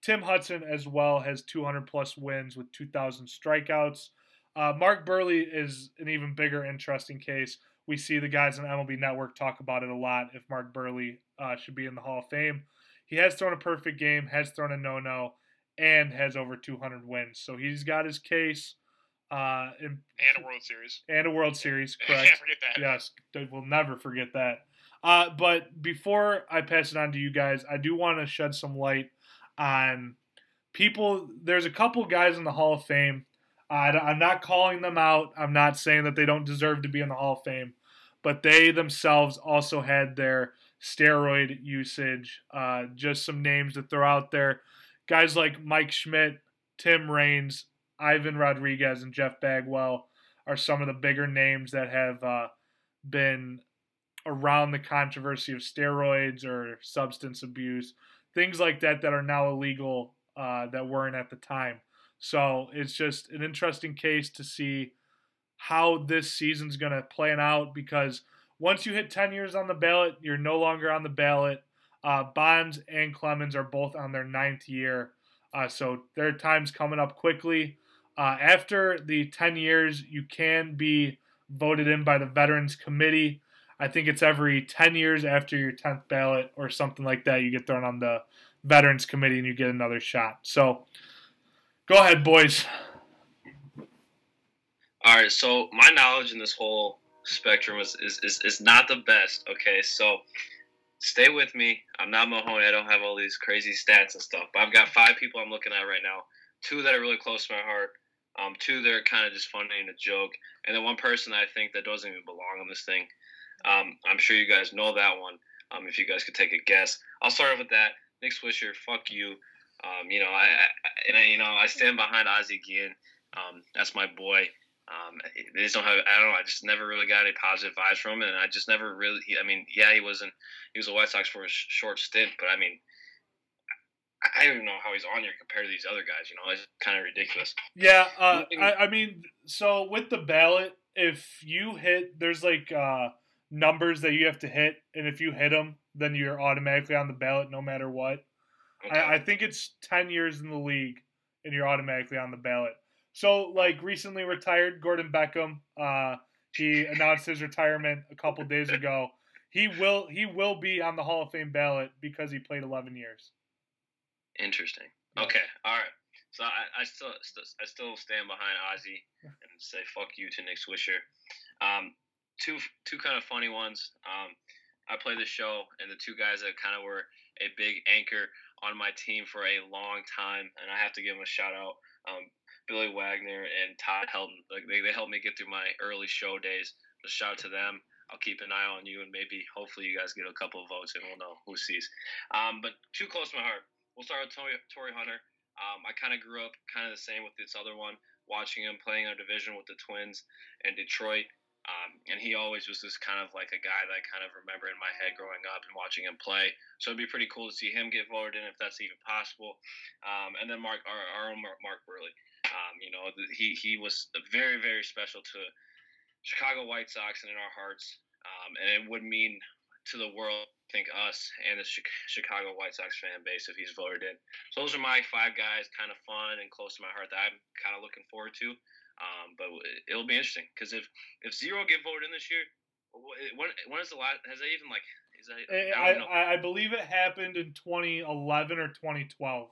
Tim Hudson as well has 200 plus wins with 2,000 strikeouts. Uh, Mark Buehrle is an even bigger, interesting case. We see the guys on MLB Network talk about it a lot. If Mark Buehrle uh, should be in the Hall of Fame, he has thrown a perfect game, has thrown a no-no, and has over 200 wins. So he's got his case. Uh, in, and a World Series. And a World Series, correct? Can't forget that. Yes, we'll never forget that. Uh, but before I pass it on to you guys, I do want to shed some light on people. There's a couple guys in the Hall of Fame. Uh, I'm not calling them out. I'm not saying that they don't deserve to be in the Hall of Fame, but they themselves also had their steroid usage. Uh, just some names to throw out there. Guys like Mike Schmidt, Tim Raines, Ivan Rodriguez, and Jeff Bagwell are some of the bigger names that have uh, been around the controversy of steroids or substance abuse, things like that that are now illegal uh, that weren't at the time. So it's just an interesting case to see how this season's going to play out because once you hit 10 years on the ballot, you're no longer on the ballot. Uh, Bonds and Clemens are both on their ninth year. Uh, so their time's coming up quickly. Uh, after the 10 years, you can be voted in by the Veterans Committee. I think it's every 10 years after your 10th ballot or something like that, you get thrown on the Veterans Committee and you get another shot. So go ahead, boys. All right, so my knowledge in this whole spectrum is, is, is, is not the best, okay? So stay with me. I'm not Mahoney. I don't have all these crazy stats and stuff, but I've got five people I'm looking at right now. Two that are really close to my heart, um, two that are kind of just funny and a joke, and then one person I think that doesn't even belong on this thing. Um, I'm sure you guys know that one. Um, if you guys could take a guess, I'll start off with that. Nick Swisher, fuck you. Um, you know, I, I, and I, you know I stand behind Ozzie Guillen. Um, that's my boy. Um, they just don't have. I don't know. I just never really got any positive vibes from him, and I just never really. I mean, yeah, he wasn't. He was a White Sox for a sh- short stint, but I mean, I don't even know how he's on here compared to these other guys. You know, it's kind of ridiculous. Yeah, uh, I, I mean, so with the ballot, if you hit, there's like uh, numbers that you have to hit, and if you hit them, then you're automatically on the ballot no matter what. Okay. I, I think it's ten years in the league, and you're automatically on the ballot. So, like recently retired Gordon Beckham, uh, he announced his retirement a couple days ago. He will he will be on the Hall of Fame ballot because he played 11 years. Interesting. Okay. All right. So I, I still, I still stand behind Ozzie and say fuck you to Nick Swisher. Um, two two kind of funny ones. Um, I play the show, and the two guys that kind of were a big anchor on my team for a long time, and I have to give them a shout out. Um, Billy Wagner and Todd Helton. Like they, they helped me get through my early show days. So shout out to them. I'll keep an eye on you, and maybe hopefully you guys get a couple of votes, and we'll know who sees. Um, but too close to my heart. We'll start with Torii, Torii Hunter. Um, I kind of grew up kind of the same with this other one, watching him playing our division with the Twins in Detroit. Um, and he always was this kind of like a guy that I kind of remember in my head growing up and watching him play. So it'd be pretty cool to see him get voted in if that's even possible. Um, and then Mark, our, our own Mark, Mark Buehrle. Um, you know, he he was very very special to Chicago White Sox and in our hearts. Um, and it would mean to the world, I think us and the Chicago White Sox fan base if he's voted in. So those are my five guys, kind of fun and close to my heart that I'm kind of looking forward to. Um, but it'll be interesting because if if zero get voted in this year, wh- when when is the last? Has that even like? Is that? I, I. I, I believe it happened in 2011 or 2012.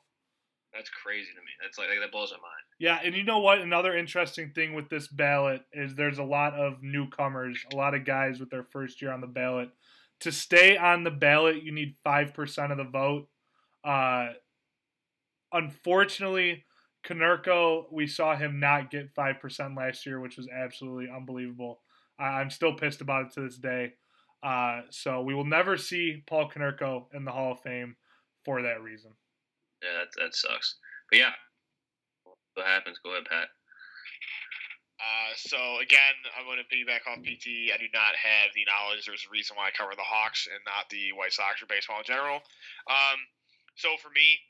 That's crazy to me. That's like that blows my mind. Yeah, and you know what? Another interesting thing with this ballot is there's a lot of newcomers, a lot of guys with their first year on the ballot. To stay on the ballot, you need 5% of the vote. Uh, unfortunately, Konerko, we saw him not get 5% last year, which was absolutely unbelievable. I'm still pissed about it to this day. Uh, so we will never see Paul Konerko in the Hall of Fame for that reason. Yeah, that that sucks. But yeah, what happens? Go ahead, Pat. Uh, so again, I'm going to piggyback off PT. I do not have the knowledge. There's a reason why I cover the Hawks and not the White Sox or baseball in general. Um, so for me,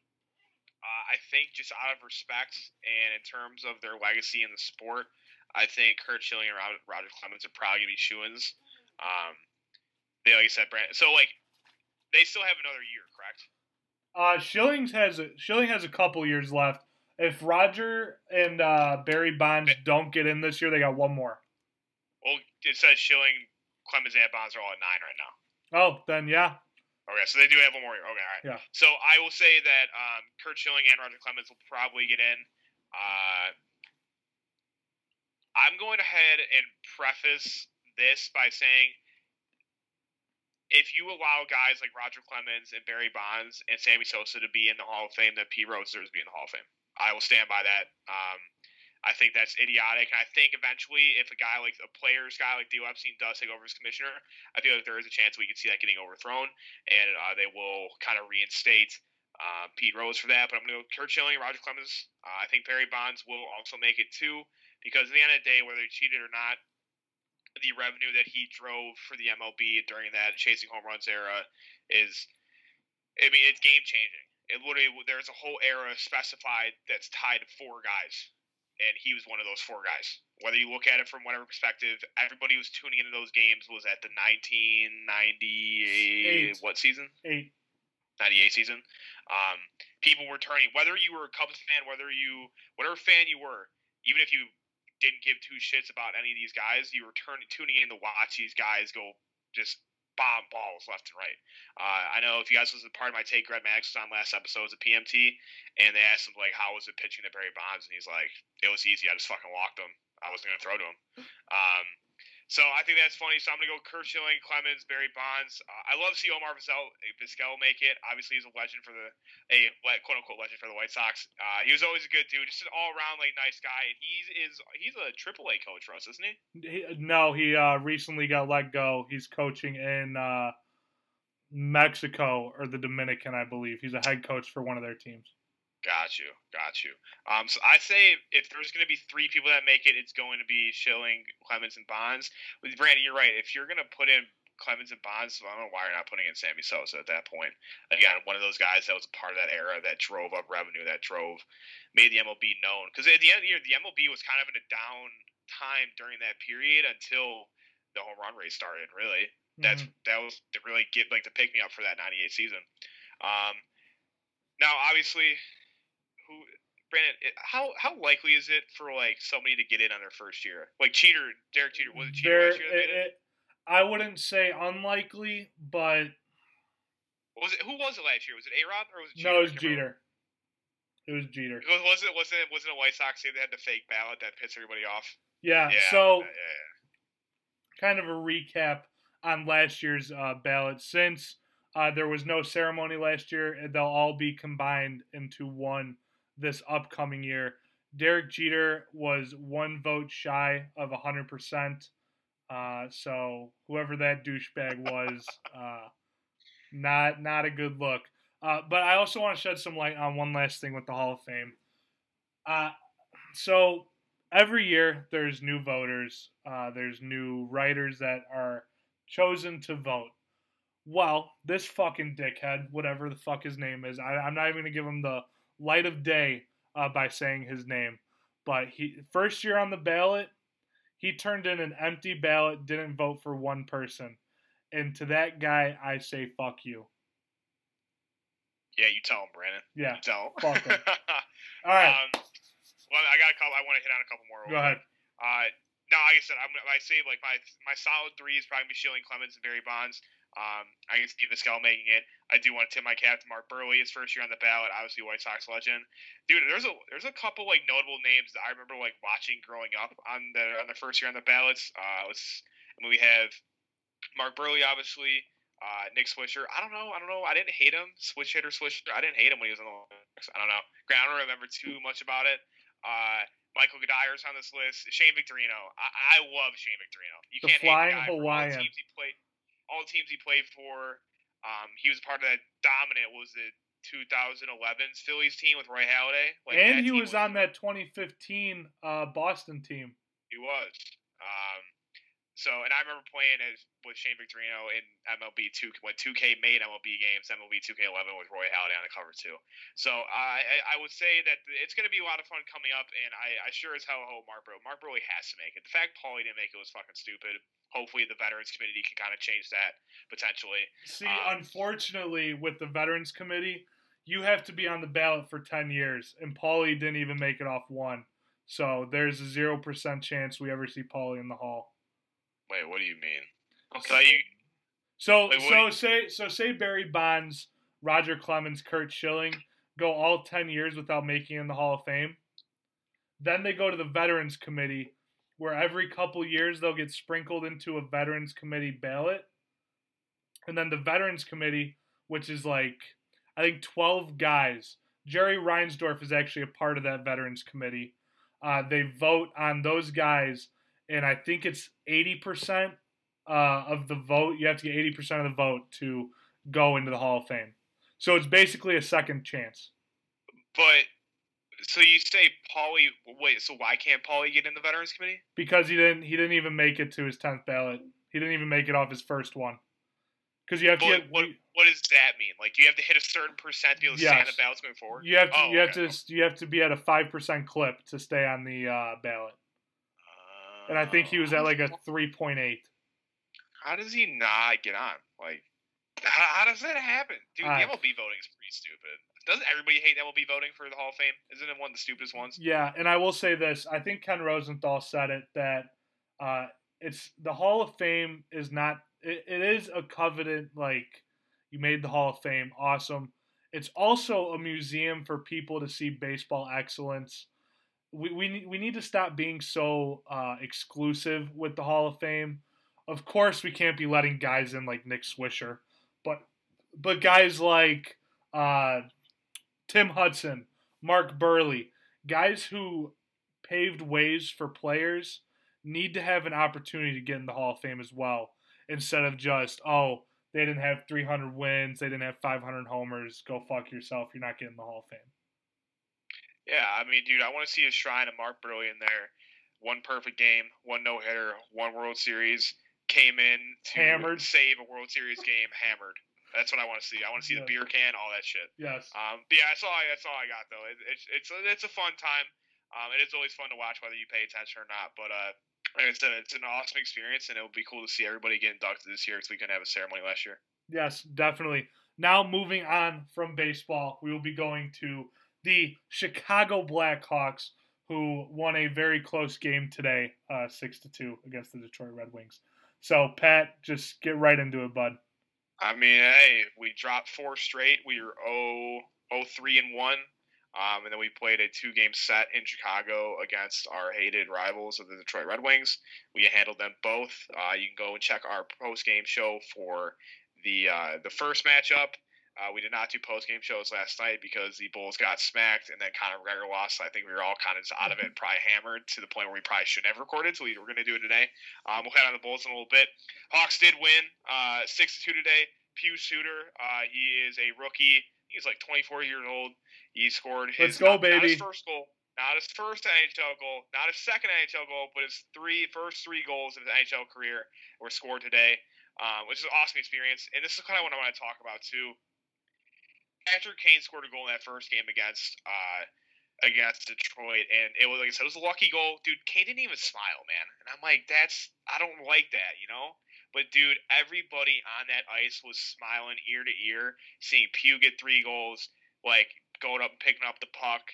uh, I think just out of respect and in terms of their legacy in the sport, I think Curt Schilling and Roger, Roger Clemens are probably going to be shoo-ins. Um, they, like I said, Brand. So like, they still have another year, correct? Uh, Schillings has a, Schilling has a couple years left. If Roger and uh, Barry Bonds don't get in this year, they got one more. Well, it says Schilling, Clemens, and Bonds are all at nine right now. Oh, then yeah, Okay, so they do have one more year. Okay, all right. Yeah. So I will say that um, Curt Schilling and Roger Clemens will probably get in. Uh, I'm going ahead and preface this by saying if you allow guys like Roger Clemens and Barry Bonds and Sammy Sosa to be in the Hall of Fame, then Pete Rose deserves to be in the Hall of Fame. I will stand by that. Um, I think that's idiotic. I think eventually, if a guy like a player's guy like Theo Epstein does take over as commissioner, I feel like there is a chance we could see that getting overthrown, and uh, they will kind of reinstate uh, Pete Rose for that. But I'm going to go Curt Schilling, Roger Clemens. Uh, I think Barry Bonds will also make it too, because at the end of the day, whether he cheated or not, the revenue that he drove for the MLB during that chasing home runs era is, I mean, it's game changing. It literally there's a whole era specified that's tied to four guys, and he was one of those four guys. Whether you look at it from whatever perspective, everybody who was tuning into those games was at the 1998 Eight. what season? eight. 98 season. Um, people were turning, whether you were a Cubs fan, whether you, whatever fan you were, even if you didn't give two shits about any of these guys, you were turning, tuning in to watch these guys go just bomb balls left and right. Uh, I know if you guys listen to part of my take, Greg Maddux was on last episode of PMT, and they asked him like, "How was it pitching to Barry Bonds?" And he's like, "It was easy. I just fucking walked him. I wasn't gonna throw to him." Um, so I think that's funny. So I'm gonna go Curt Schilling, Clemens, Barry Bonds. Uh, I love to see Omar Vizquel, Vizquel make it. Obviously, he's a legend for the a quote unquote legend for the White Sox. Uh, he was always a good dude, just an all around like nice guy. And he's is he's a Triple A coach for us, isn't he? He, no, he uh, recently got let go. He's coaching in uh, Mexico or the Dominican, I believe. He's a head coach for one of their teams. Got you, got you. Um, so I say if there's going to be three people that make it, it's going to be Schilling, Clemens, and Bonds. With Brandon, you're right. If you're going to put in Clemens and Bonds, I don't know why you're not putting in Sammy Sosa at that point. Again, one of those guys that was a part of that era that drove up revenue, that drove, made the MLB known. Because at the end of the year, the MLB was kind of in a down time during that period until the home run race started. Really, that's Mhm. that was to really get like to pick me up for that '98 season. Um, now, obviously, who Brandon? it- How how likely is it for like somebody to get in on their first year? Like Jeter, Derek Jeter was it Jeter last year that made it, it? it- I wouldn't say unlikely, but Was it who was it last year? Was it A Rod or was it Jeter? no, it was. Jeter. It was Jeter. Was, was it was it wasn't a White Sox team that had the fake ballot that pissed everybody off? Yeah. Yeah. So yeah, yeah. kind of a recap on last year's uh, ballot. Since uh, there was no ceremony last year, they'll all be combined into one this upcoming year. Derek Jeter was one vote shy of 100%. Uh, so whoever that douchebag was, uh, not not a good look. Uh, but I also want to shed some light on one last thing with the Hall of Fame. Uh, so every year there's new voters, uh, there's new writers that are chosen to vote. Well, this fucking dickhead, whatever the fuck his name is, I, I'm not even gonna give him the light of day uh, by saying his name. But he first year on the ballot, he turned in an empty ballot, didn't vote for one person, and to that guy, I say fuck you. Yeah, you tell him, Brandon. Yeah. You tell him. Fuck him. All right. Um, well, I got a couple. I want to hit on a couple more. go ahead. Uh, no, like I said, I'm, I say like my my solid three is probably be Schilling, Clemens, and Barry Bonds. Um, I can see Vizquel making it. I do want to tip my cap to Mark Buehrle, his first year on the ballot. Obviously, White Sox legend. Dude, there's a there's a couple like notable names that I remember like watching growing up on the on the first year on the ballots. Uh, let's I mean, we have Mark Buehrle, obviously. Uh, Nick Swisher. I don't know. I don't know. I didn't hate him. Switch hitter, Swisher. I didn't hate him when he was on the. Olympics. I don't know. I don't remember too much about it. Uh, Michael Cuddyer's on this list. Shane Victorino. I, I love Shane Victorino. You The can't hate Flying the guy for all the teams he played. All the teams he played for. Um, he was part of that dominant. Was it 2011's Phillies team with Roy Halladay? Like, and he team was on that 2015 uh, Boston team. He was. Um, so, and I remember playing as with Shane Victorino in MLB two when 2K made MLB games. MLB 2K11 with Roy Halladay on the cover too. So, uh, I I would say that it's going to be a lot of fun coming up, and I, I sure as hell hope Mark Buehrle. Mark Buehrle has to make it. The fact Paulie didn't make it was fucking stupid. Hopefully, the Veterans Committee can kind of change that potentially. See, Um, unfortunately, with the Veterans Committee, you have to be on the ballot for 10 years, and Paulie didn't even make it off one. So there's a 0% chance we ever see Paulie in the Hall. Wait, what do you mean? So you, So Wait, so you- say so say Barry Bonds, Roger Clemens, Curt Schilling go all 10 years without making it in the Hall of Fame. Then they go to the Veterans Committee where every couple years they'll get sprinkled into a Veterans Committee ballot. And then the Veterans Committee, which is like I think 12 guys. Jerry Reinsdorf is actually a part of that Veterans Committee. Uh, they vote on those guys, and I think it's 80% uh, of the vote. You have to get 80% of the vote to go into the Hall of Fame. So it's basically a second chance. but so you say Paulie? Wait, so why can't Paulie get in the Veterans Committee? because he didn't he didn't even make it to his 10th ballot. He didn't even make it off his first one. Because you have to get, what what does that mean? Like, do you have to hit a certain percent to be able to stay on the ballots going forward? you have to Oh, you have to you have to be at a five percent clip to stay on the uh, ballot. And I think he was at like a three point eight. How does he not get on? Like, how, how does that happen, dude? Uh, the MLB voting is pretty stupid. Doesn't everybody hate MLB voting for the Hall of Fame? Isn't it one of the stupidest ones? Yeah, and I will say this: I think Ken Rosenthal said it that uh, it's the Hall of Fame is not. It, it is a coveted like you made the Hall of Fame, awesome. It's also a museum for people to see baseball excellence. We we need, we need to stop being so uh, exclusive with the Hall of Fame. Of course, we can't be letting guys in like Nick Swisher, but but guys like uh, Tim Hudson, Mark Buehrle, guys who paved ways for players need to have an opportunity to get in the Hall of Fame as well instead of just, oh, they didn't have 300 wins, they didn't have 500 homers, go fuck yourself, you're not getting the Hall of Fame. Yeah, I mean, dude, I want to see a shrine of Mark Buehrle in there. One perfect game, one no hitter, one World Series. came in to Hammered. save a World Series game hammered. That's what I want to see. I want to see Yeah. the beer can, all that shit. Yes. Um, but yeah, that's all. I, that's all I got though. It, it's it's it's a fun time. Um, it is always fun to watch whether you pay attention or not. But uh, like I said, it's an awesome experience, and it would be cool to see everybody get inducted this year because we couldn't have a ceremony last year. Yes, definitely. Now moving on from baseball, we will be going to the Chicago Blackhawks, who won a very close game today, uh, six to two against the Detroit Red Wings. So Pat, just get right into it, bud. I mean, hey, we dropped four straight. We were 0, 0 3 and 1. Um, and then we played a two game set in Chicago against our hated rivals of the Detroit Red Wings. We handled them both. Uh, you can go and check our post game show for the uh, the first matchup. Uh, we did not do post game shows last night because the Bulls got smacked and then Conor McGregor lost. I think we were all kind of just out of it, probably hammered to the point where we probably shouldn't have recorded. So we were going to do it today. Um, we'll head on the Bulls in a little bit. Hawks did win uh, six to two today. Pius Suter, uh, he is a rookie. He's like 24 years old. He scored his Let's go, not, not his first goal, not his first NHL goal, not his second NHL goal, but his three first three goals of his NHL career were scored today, um, which is an awesome experience. And this is kind of what I want to talk about too. Patrick Kane scored a goal in that first game against uh, against Detroit, and it was like I said, it was a lucky goal. Dude, Kane didn't even smile, man, and I'm like, that's I don't like that, you know. But dude, everybody on that ice was smiling ear to ear, seeing Pius get three goals, like going up and picking up the puck.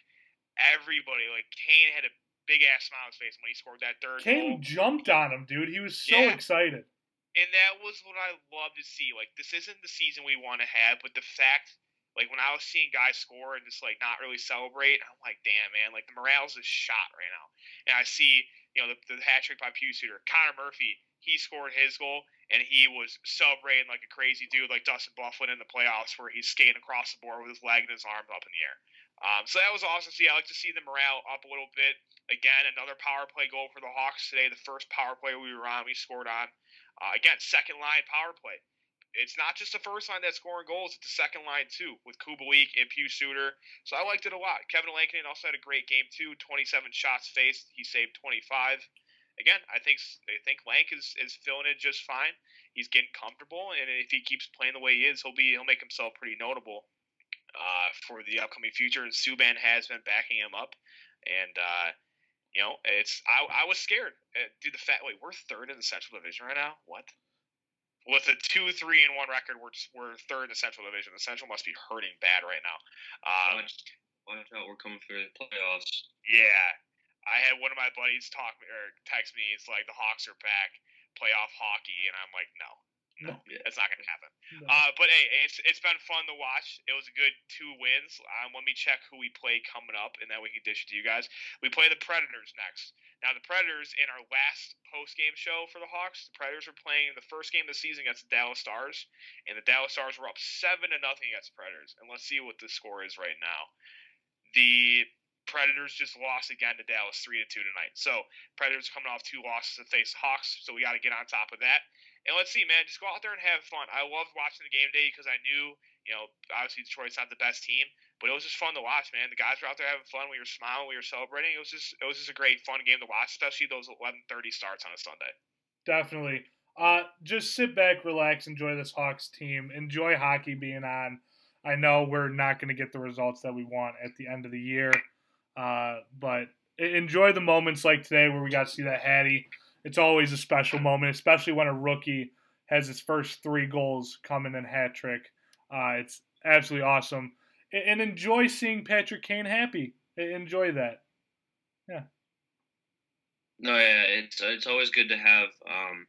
Everybody, like Kane had a big ass smile on his face when he scored that third Kane goal. jumped on him, dude. He was so Yeah. excited. And that was what I love to see. Like this isn't the season we want to have, but the fact, like when I was seeing guys score and just like not really celebrate, I'm like, damn man, like the morale's is shot right now. And I see, you know, the, the hat trick by Pius Suter, Connor Murphy, he scored his goal and he was celebrating like a crazy dude, like Dustin Byfuglien in the playoffs, where he's skating across the board with his leg and his arms up in the air. Um, so that was awesome see. I like to see the morale up a little bit. Again, another power play goal for the Hawks today. The first power play we were on, we scored on. Uh, again, second line power play. It's not just the first line that's scoring goals; it's the second line too, with Kubalik and Pius Suter. So I liked it a lot. Kevin Lankinen also had a great game too. Twenty-seven shots faced, he saved twenty-five. Again, I think I think Lank is, is filling in just fine. He's getting comfortable, and if he keeps playing the way he is, he'll be he'll make himself pretty notable uh, for the upcoming future. And Subban has been backing him up, and uh, you know it's I, I was scared. Uh, dude, the fact wait we're third in the Central Division right now. What? With a two, three, and one record, we're just, we're third in the Central Division. The Central must be hurting bad right now. Um, Watch, watch out, we're coming for the playoffs. yeah, I had one of my buddies talk me or text me. It's like the Hawks are back, playoff hockey, and I'm like, no, no, that's not gonna happen. No. Uh, but hey, it's it's been fun to watch. It was a good two wins. Um, let me check who we play coming up, and then we can dish it to you guys. We play the Predators next. Now the Predators in our last post game show for the Hawks, the Predators were playing the first game of the season against the Dallas Stars, and the Dallas Stars were up seven to nothing against the Predators. And let's see what the score is right now. The Predators just lost again to Dallas three to two tonight. So Predators coming off two losses to face the Hawks, so we got to get on top of that. And let's see, man, just go out there and have fun. I loved watching the game today because I knew, you know, obviously Detroit's not the best team, but it was just fun to watch, man. The guys were out there having fun. We were smiling, we were celebrating. It was just, it was just a great fun game to watch, especially those 11:30 starts on a Sunday. Definitely. Uh, just sit back, relax, enjoy this Hawks team, enjoy hockey being on. I know we're not going to get the results that we want at the end of the year, uh, but enjoy the moments like today where we got to see that Hattie. It's always a special moment, especially when a rookie has his first three goals coming in hat trick. Uh, it's absolutely awesome, and, and enjoy seeing Patrick Kane happy. Enjoy that. Yeah. No, yeah, it's it's always good to have um,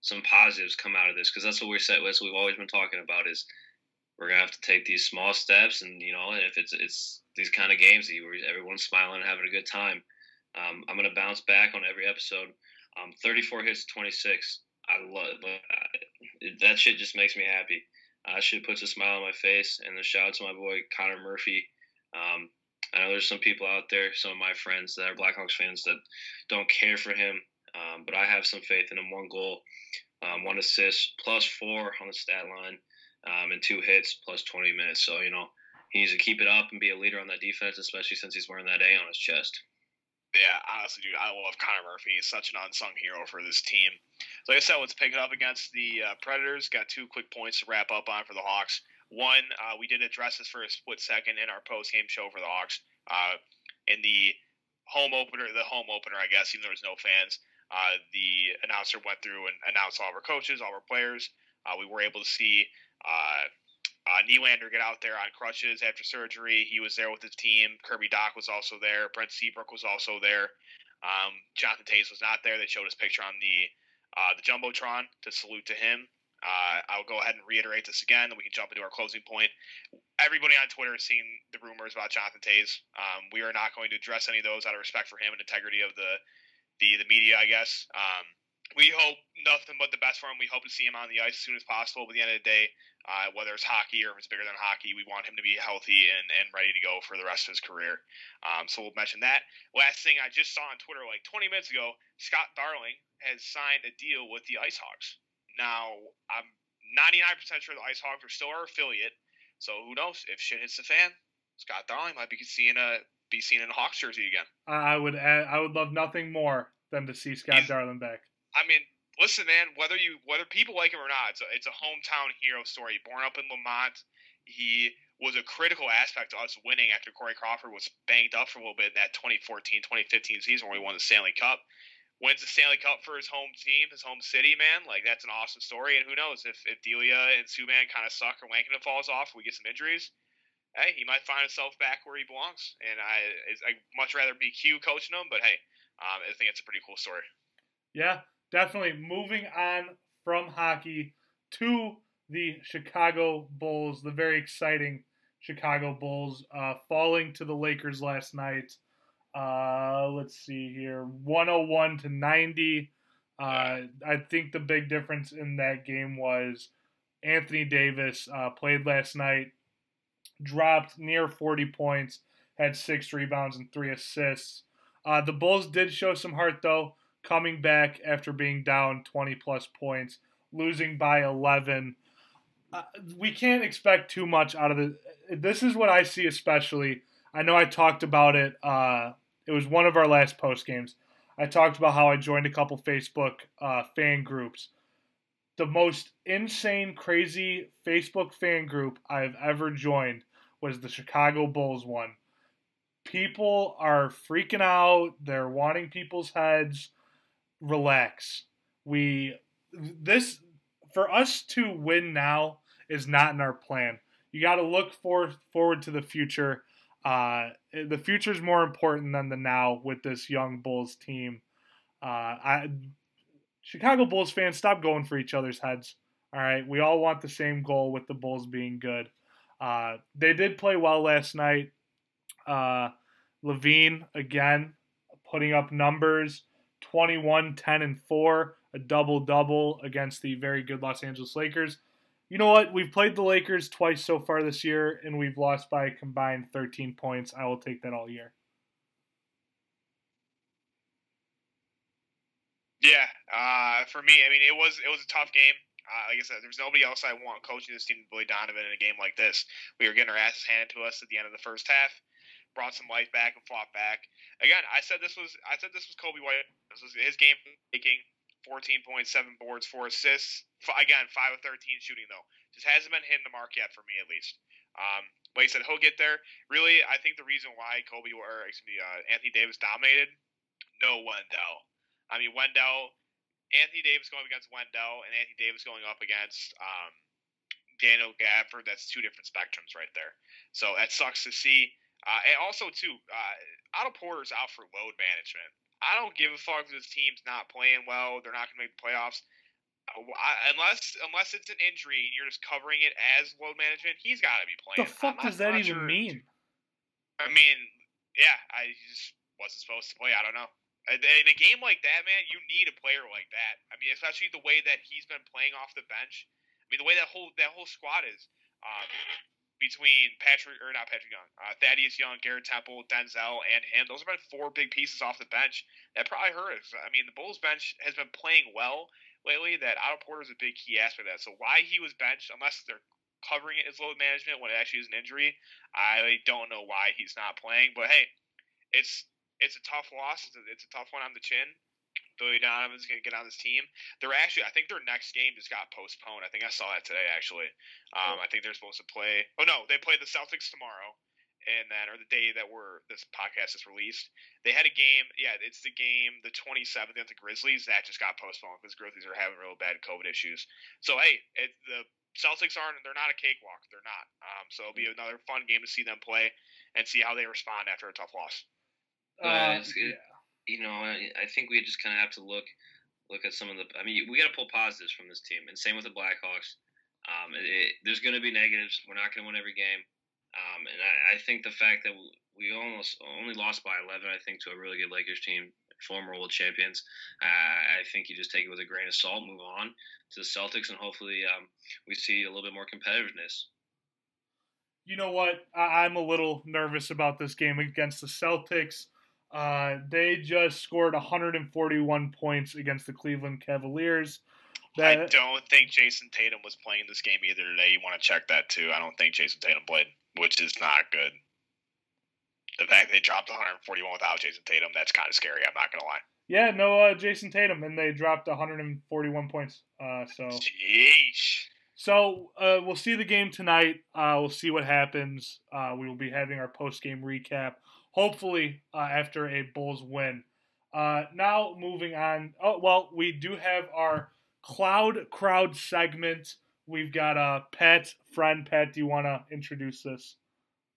some positives come out of this because that's what we're set. with. we've always been talking about is we're gonna have to take these small steps, and you know, if it's it's these kind of games where everyone's smiling and having a good time, um, I'm gonna bounce back on every episode. Um, 34 hits, 26. I love uh, that shit. Just makes me happy. Uh, shit puts a smile on my face. And a shout out to my boy Connor Murphy. Um, I know there's some people out there, some of my friends that are Blackhawks fans that don't care for him, um, but I have some faith in him. One goal, um, one assist, plus four on the stat line, um, and two hits, plus 20 minutes. So, you know, he needs to keep it up and be a leader on that defense, especially since he's wearing that A on his chest. Yeah, honestly, dude, I love Connor Murphy. He's such an unsung hero for this team. So like I said, let's pick it up against the uh, Predators. Got two quick points to wrap up on for the Hawks. One, uh, we did address this for a split second in our post game show for the Hawks. Uh, in the home opener, the home opener, I guess, even though there was no fans, uh, the announcer went through and announced all of our coaches, all of our players. Uh, we were able to see uh, Nylander get out there on crutches after surgery. He was there with his team. Kirby Dach was also there. Brent Seabrook was also there. Um, Jonathan Toews was not there. They showed his picture on the uh, the jumbotron to salute to him. Uh, I'll go ahead and reiterate this again, and we can jump into our closing point. Everybody on Twitter has seen the rumors about Jonathan Toews. Um, we are not going to address any of those out of respect for him and integrity of the the, the media, I guess. Um, we hope nothing but the best for him. We hope to see him on the ice as soon as possible. But at the end of the day, uh, whether it's hockey or if it's bigger than hockey, we want him to be healthy and, and ready to go for the rest of his career. Um, so we'll mention that. Last thing I just saw on Twitter like 20 minutes ago, Scott Darling has signed a deal with the IceHogs. Now, I'm 99% sure the IceHogs are still our affiliate. So who knows? If shit hits the fan, Scott Darling might be seeing a be seen in a Hawks jersey again. I would I would love nothing more than to see Scott He's- Darling back. I mean, listen, man. Whether you whether people like him or not, it's a, it's a hometown hero story. Born up in Lemont, he was a critical aspect to us winning after Corey Crawford was banged up for a little bit in that 2014-2015 season where we won the Stanley Cup. Wins the Stanley Cup for his home team, his home city, man. Like that's an awesome story. And who knows if if Delia and Subban kind of suck or Lankinen falls off, we get some injuries. Hey, he might find himself back where he belongs. And I, I'd much rather be Q coaching him, but hey, um, I think it's a pretty cool story. Yeah, definitely. Moving on from hockey to the Chicago Bulls, the very exciting Chicago Bulls, uh, falling to the Lakers last night. Uh, let's see here, 101 to 90. Uh, I think the big difference in that game was Anthony Davis uh, played last night, dropped near 40 points, had six rebounds and three assists. Uh, the Bulls did show some heart though, coming back after being down 20 plus points, losing by 11. Uh, we can't expect too much out of the. This is what I see, especially. I know I talked about it. Uh, it was one of our last post games. I talked about how I joined a couple Facebook uh, fan groups. The most insane, crazy Facebook fan group I've ever joined was the Chicago Bulls one people are freaking out. They're wanting people's heads. Relax. We this for us to win now is not in our plan. You got to look for forward to the future. Uh, the future is more important than the now with this young Bulls team. Uh, I Chicago Bulls fans, stop going for each other's heads. All right, we all want the same goal with the Bulls being good. Uh, they did play well last night. Uh, LaVine again putting up numbers 21, 10, and 4, a double double against the very good Los Angeles Lakers. You know what? We've played the Lakers twice so far this year, and we've lost by a combined 13 points. I will take that all year. Yeah, uh, for me, I mean, it was it was a tough game. Uh, like I said, there's nobody else I want coaching this team, Billy Donovan, in a game like this. We were getting our asses handed to us at the end of the first half. Brought some life back and fought back. Again, I said this was I said this was Coby White. This was his game making. 14.7 boards, four assists. Again, five of 13 shooting though. Just hasn't been hitting the mark yet for me at least. Um, I said, he'll get there. Really, I think the reason why Coby or excuse me, uh, Anthony Davis dominated, no Wendell. I mean Wendell, Anthony Davis going against Wendell, and Anthony Davis going up against um, Daniel Gafford. That's two different spectrums right there. So that sucks to see. Uh, and also too, uh, Otto Porter's out for load management. I don't give a fuck if this team's not playing well. They're not going to make the playoffs. Uh, I, unless unless it's an injury and you're just covering it as load management, he's got to be playing. The fuck does that even sure. mean? I mean, yeah, I just wasn't supposed to play. I don't know. In a game like that, man, you need a player like that. I mean, especially the way that he's been playing off the bench. I mean, the way that whole that whole squad is um, between Patrick or not Patrick Young, uh, Thaddeus Young, Garrett Temple, Denzel, and him. Those have been four big pieces off the bench. That probably hurt. I mean, the Bulls bench has been playing well lately. That Otto Porter is a big key aspect of that. So why he was benched, unless they're covering it as load management when it actually is an injury, I don't know why he's not playing. But hey, it's it's a tough loss. It's a, it's a tough one on the chin. Billy Donovan's going to get on this team. They're actually, I think their next game just got postponed. I think I saw that today, actually. Um, I think they're supposed to play. Oh, no, they play the Celtics tomorrow. And then, or the day that we're this podcast is released, they had a game. Yeah, it's the game, the 27th against the Grizzlies. That just got postponed because Grizzlies are having real bad COVID issues. So hey, it, the Celtics aren't. They're not a cakewalk. They're not. Um, so it'll be another fun game to see them play and see how they respond after a tough loss. Uh, Uh, it's good. You know, I, I think we just kind of have to look look at some of the. I mean, we got to pull positives from this team, and same with the Blackhawks. Um, it, it, there's going to be negatives. We're not going to win every game, um, and I, I think the fact that we almost only lost by 11, I think, to a really good Lakers team, former world champions. Uh, I think you just take it with a grain of salt, move on to the Celtics, and hopefully um, we see a little bit more competitiveness. You know what? I- I'm a little nervous about this game against the Celtics. Uh, they just scored 141 points against the Cleveland Cavaliers. I don't think Jayson Tatum was playing this game either today. You want to check that too. I don't think Jayson Tatum played, which is not good. The fact they dropped 141 without Jayson Tatum, that's kind of scary. I'm not gonna lie. yeah, no, uh, Jayson Tatum, and they dropped 141 points. Uh, so, Sheesh. so uh, we'll see the game tonight. Uh, we'll see what happens. Uh, we will be having our post game recap, hopefully uh, after a Bulls win. Uh, now moving on. Oh well, we do have our cloud crowd segment. We've got uh, Pat, friend Pat. Do you want to introduce this?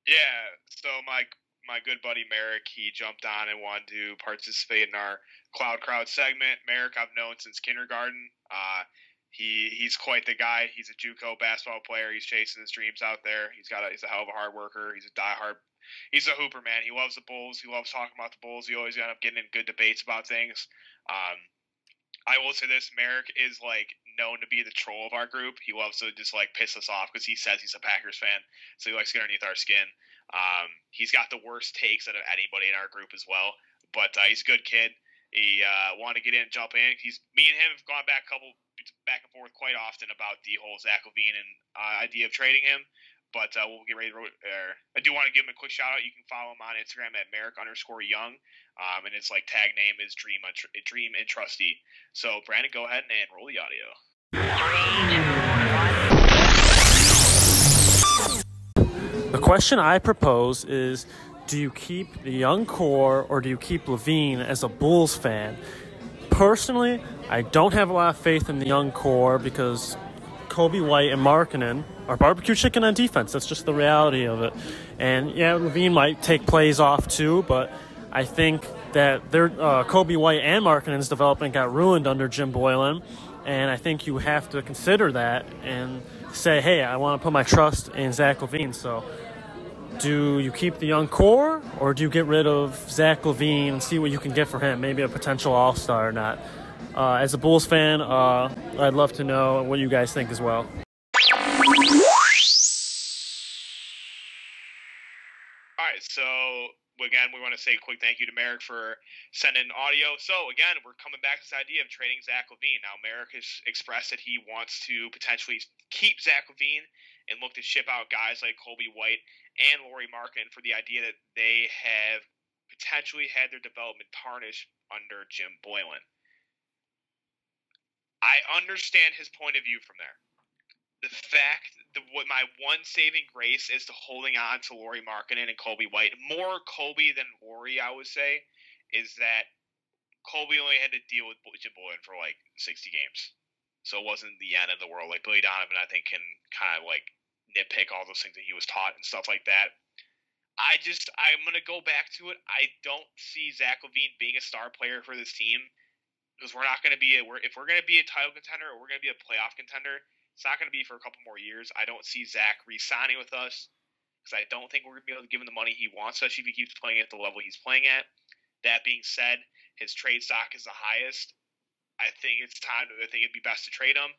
Yeah. So my my good buddy Merrick, he jumped on and wanted to participate in our Cloud Crowd segment. Merrick, I've known since kindergarten. Uh, he he's quite the guy. He's a JUCO basketball player. He's chasing his dreams out there. He's got a, he's a hell of a hard worker. He's a diehard. He's a hooper man. He loves the Bulls. He loves talking about the Bulls. He always end up getting in good debates about things. Um, I will say this: Merrick is like known to be the troll of our group. He loves to just like piss us off because he says he's a Packers fan, so he likes to get underneath our skin. Um, he's got the worst takes out of anybody in our group as well, but uh, he's a good kid. He uh, wanted to get in, jump in. He's me and him have gone back a couple back and forth quite often about the whole Zach LaVine and uh, idea of trading him. But uh, we'll get ready to. Uh, I do want to give him a quick shout out. You can follow him on Instagram at Merrick underscore Young, um, and his like tag name is Dream Dream and Trusty. So Brandon, go ahead and roll the audio. The question I propose is do you keep the young core or do you keep LaVine as a Bulls fan? Personally, I don't have a lot of faith in the young core because Coby White and Markkanen are barbecue chicken on defense. That's just the reality of it. And yeah, LaVine might take plays off too, but I think that their uh, Coby White and Markkanen's development got ruined under Jim Boylen, and I think you have to consider that and say, hey, I want to put my trust in Zach LaVine. So, do you keep the young core, or do you get rid of Zach LaVine and see what you can get for him? Maybe a potential All Star or not. Uh, as a Bulls fan, uh, I'd love to know what you guys think as well. All right, so again, we want to say a quick thank you to Merrick for sending audio. So again, we're coming back to this idea of trading Zach LaVine. Now, Merrick has expressed that he wants to potentially keep Zach LaVine and look to ship out guys like Coby White and Lauri Markin for the idea that they have potentially had their development tarnished under Jim Boylen. I understand his point of view from there the fact that what my one saving grace is to holding on to Lauri Markkanen and Coby White, more Coby than Lauri, I would say, is that Coby only had to deal with Jim Boylen for like 60 games. So it wasn't the end of the world. Like Billy Donovan, I think, can kind of like nitpick all those things that he was taught and stuff like that. I just, I'm going to go back to it. I don't see Zach LaVine being a star player for this team because we're not going to be, a, we're, if we're going to be a title contender or we're going to be a playoff contender, it's not going to be for a couple more years. I don't see Zach re-signing with us because I don't think we're going to be able to give him the money he wants, especially if he keeps playing at the level he's playing at. That being said, his trade stock is the highest. I think it's time. I think it'd be best to trade him.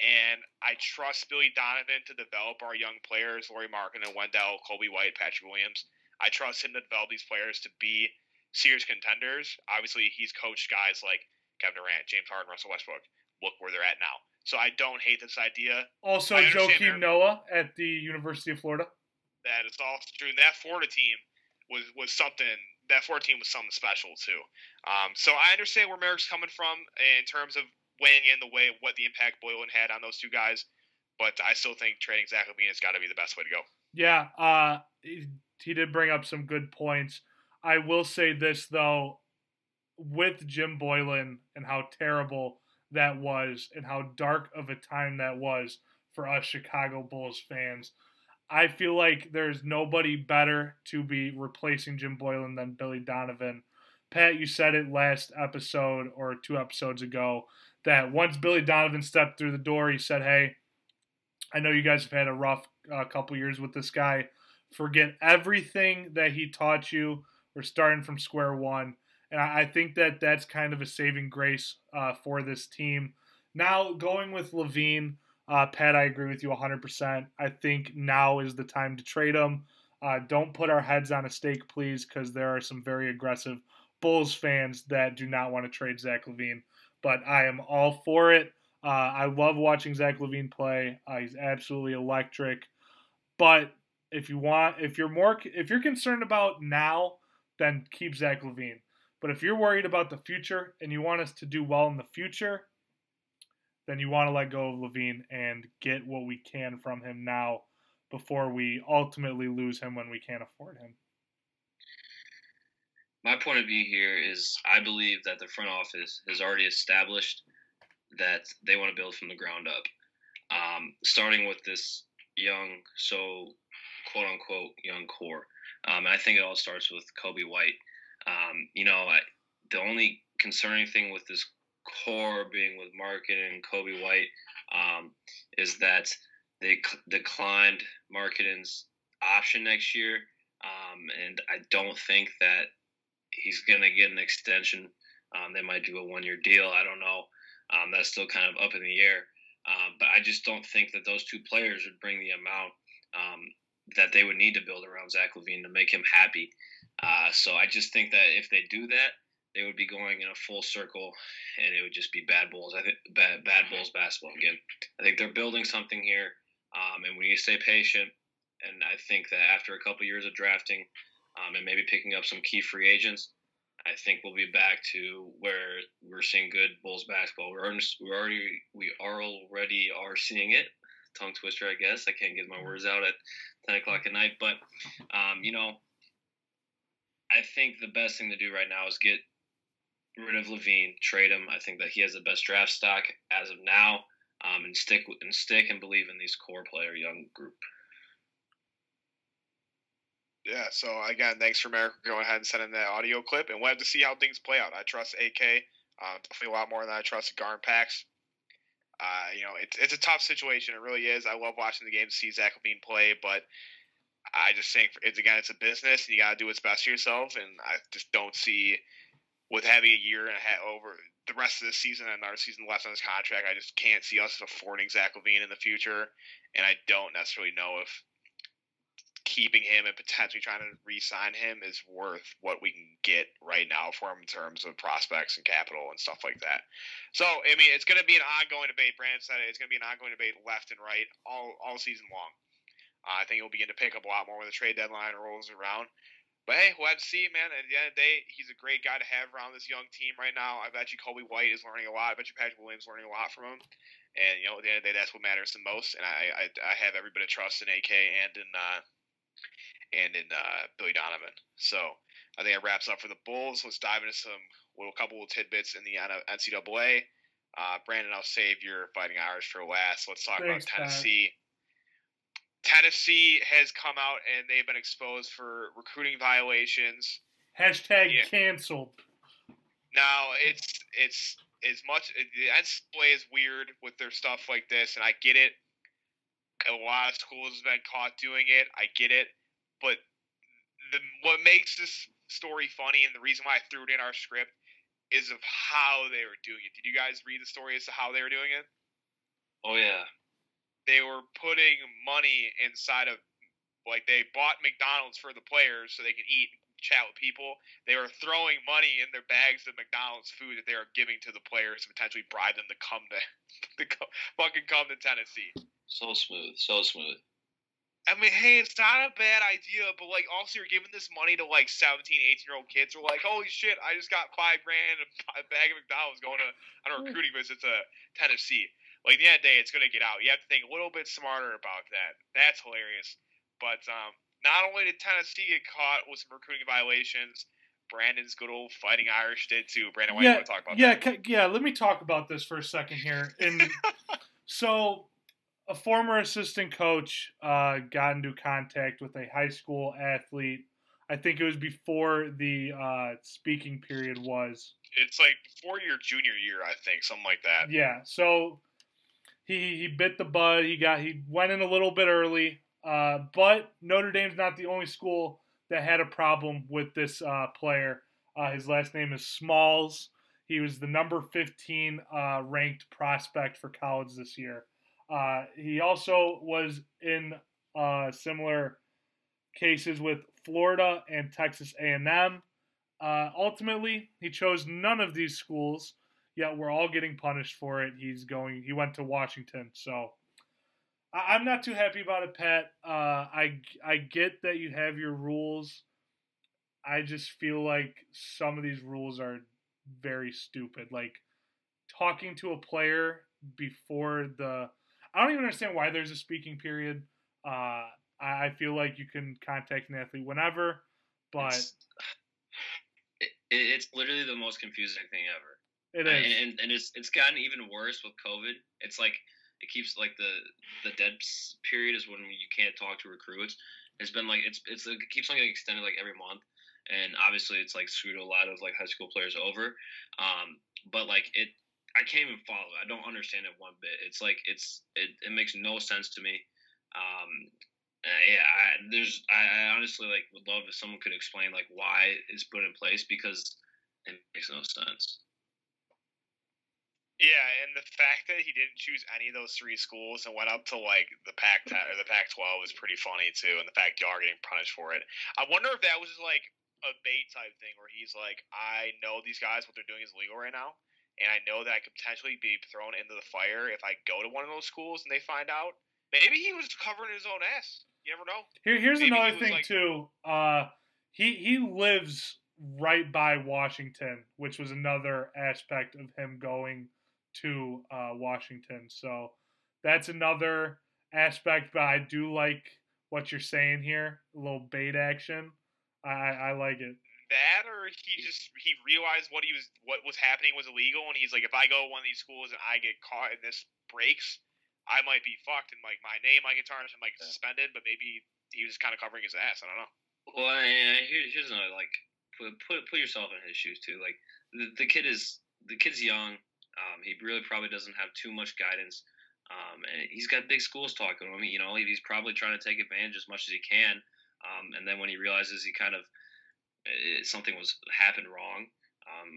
And I trust Billy Donovan to develop our young players, Lauri Markin and Wendell, Coby White, Patrick Williams. I trust him to develop these players to be serious contenders. Obviously, he's coached guys like Kevin Durant, James Harden, Russell Westbrook. Look where they're at now. So I don't hate this idea. Also, Joakim Noah at the University of Florida. That it's all true. And that Florida team was was something that Florida team was something special too. Um, so I understand where Merrick's coming from in terms of weighing in the way of what the impact Boylen had on those two guys, but I still think trading Zach LaVine has got to be the best way to go. Yeah, uh, he, he did bring up some good points. I will say this though, with Jim Boylen and how terrible that was, and how dark of a time that was for us Chicago Bulls fans. I feel like there's nobody better to be replacing Jim Boylen than Billy Donovan. Pat, you said it last episode or two episodes ago that once Billy Donovan stepped through the door, he said, Hey, I know you guys have had a rough uh, couple years with this guy. Forget everything that he taught you. We're starting from square one. And I, think that that's kind of a saving grace uh, for this team. Now, going with LaVine, uh, Pat, I agree with you 100%. I think now is the time to trade him. Uh, don't put our heads on a stake, please, because there are some very aggressive Bulls fans that do not want to trade Zach LaVine. But I am all for it. Uh, I love watching Zach LaVine play. Uh, he's absolutely electric. But if you want, if you're more, if you're concerned about now, then keep Zach LaVine. But if you're worried about the future and you want us to do well in the future, then you want to let go of LaVine and get what we can from him now before we ultimately lose him when we can't afford him. My point of view here is I believe that the front office has already established that they want to build from the ground up. Um, starting with this young, so quote unquote young core. Um, I think it all starts with Coby White. Um, you know, I, the only concerning thing with this core being with Markkanen and Coby White um, is that they declined Markkanen's option next year, um, and I don't think that he's going to get an extension. Um, they might do a one-year deal. I don't know. Um, that's still kind of up in the air. Um, but I just don't think that those two players would bring the amount um, that they would need to build around Zach LaVine to make him happy. Uh, so I just think that if they do that, they would be going in a full circle, and it would just be bad Bulls. I think bad bad Bulls basketball again. I think they're building something here, um, and we need to stay patient. And I think that after a couple years of drafting, um, and maybe picking up some key free agents, I think we'll be back to where we're seeing good Bulls basketball. We're already, we already we are already are seeing it. Tongue twister, I guess. I can't get my words out at ten o'clock at night, but um, you know, I think the best thing to do right now is get rid of LaVine, trade him. I think that he has the best draft stock as of now, um, and stick and stick and believe in these core player young group. Yeah, so again, thanks for Merrick going ahead and sending that audio clip, and we'll have to see how things play out. I trust AK uh, definitely a lot more than I trust GarPax. Uh, you know, it's it's a tough situation. It really is. I love watching the game see Zach LaVine play, but I just think it's again, it's a business, and you got to do what's best for yourself. And I just don't see with having a year and a half over the rest of the season and another season left on his contract, I just can't see us affording Zach LaVine in the future. And I don't necessarily know if keeping him and potentially trying to re-sign him is worth what we can get right now for him in terms of prospects and capital and stuff like that. So, I mean, it's going to be an ongoing debate. Brandon said it. It's going to be an ongoing debate left and right all all season long. Uh, I think it'll begin to pick up a lot more when the trade deadline rolls around. But hey, we'll have to see, man. At the end of the day, he's a great guy to have around this young team right now. I bet you Coby White is learning a lot. I bet you Patrick Williams is learning a lot from him. And you know, at the end of the day, that's what matters the most. And I, I, I have every bit of trust in AK and in uh, and in uh, Billy Donovan. So I think it wraps up for the Bulls. Let's dive into some little couple of tidbits in the NCAA. Uh, Brandon, I'll save your Fighting Irish for last. Let's talk Thanks, about Tennessee. Tennessee has come out and they've been exposed for recruiting violations. Hashtag Yeah. canceled. Now it's it's as much the NCAA is weird with their stuff like this, and I get it. A lot of schools have been caught doing it. I get it, but the what makes this story funny and the reason why I threw it in our script is of how they were doing it. Did you guys read the story as to how they were doing it? Oh yeah, They were putting money inside of like they bought McDonald's for the players so they can eat and chat with people. They were throwing money in their bags of McDonald's food that they were giving to the players to potentially bribe them to come to, to co- fucking come to Tennessee. so smooth, so smooth. I mean, hey, it's not a bad idea, but like, also you're giving this money to like 17, 18 year old kids who are like, holy shit, I just got five grand and a bag of McDonald's going to on a hmm. recruiting visit to Tennessee. Like, at the end of the day, it's going to get out. You have to think a little bit smarter about that. That's hilarious. But um, not only did Tennessee get caught with some recruiting violations, Brandon's good old fighting Irish did too. Brandon, why yeah, you want to talk about yeah, that? yeah. Let me talk about this for a second here. And so, a former assistant coach uh, got into contact with a high school athlete. I think it was before the uh, speaking period was. It's like before your junior year, I think, something like that. Yeah. So he he bit the bud. He got he went in a little bit early. Uh, but Notre Dame's not the only school that had a problem with this uh, player. Uh, his last name is Smalls. He was the number 15 uh, ranked prospect for college this year. Uh, he also was in uh, similar cases with Florida and Texas A&M. Ultimately, he chose none of these schools. Yet we're all getting punished for it. He's going. He went to Washington, so I, am not too happy about it, Pat. Uh, I I get that you have your rules. I just feel like some of these rules are very stupid. Like talking to a player before the. I don't even understand why there's a speaking period. Uh, I, I feel like you can contact an athlete whenever, but it's, it, it's literally the most confusing thing ever. It is, and, and it's it's gotten even worse with COVID. It's like it keeps like the the dead period is when you can't talk to recruits. It's been like it's it's it keeps on getting extended like every month, and obviously it's like screwed a lot of like high school players over. Um, but like it, I can't even follow. I don't understand it one bit. It's like it's it, it makes no sense to me. Um, uh, yeah, I, there's I, I honestly like would love if someone could explain like why it's put in place because it makes no sense. Yeah, and the fact that he didn't choose any of those three schools and went up to like the Pac or the Pac 12 was pretty funny too, and the fact y'all are getting punished for it. I wonder if that was just like a bait type thing where he's like, I know these guys, what they're doing is legal right now, and I know that I could potentially be thrown into the fire if I go to one of those schools and they find out. Maybe he was covering his own ass. You never know. Here, here's Maybe another he thing like- too. Uh, he he lives right by Washington, which was another aspect of him going to uh, Washington. So that's another aspect. But I do like what you're saying here. A little bait action. I I like it. that or he just he realized what he was what was happening was illegal and he's like if I go to one of these schools and I get caught and this breaks I might be fucked and like my name might get tarnished and might get suspended but maybe he was kind of covering his ass I don't know Well, yeah, here, here's another like put put put yourself in his shoes too. Like the, the kid is the kid's young. Um, he really probably doesn't have too much guidance. Um, and he's got big schools talking to him. You know, he's probably trying to take advantage as much as he can. Um, and then when he realizes he kind of uh, something was happened wrong, um,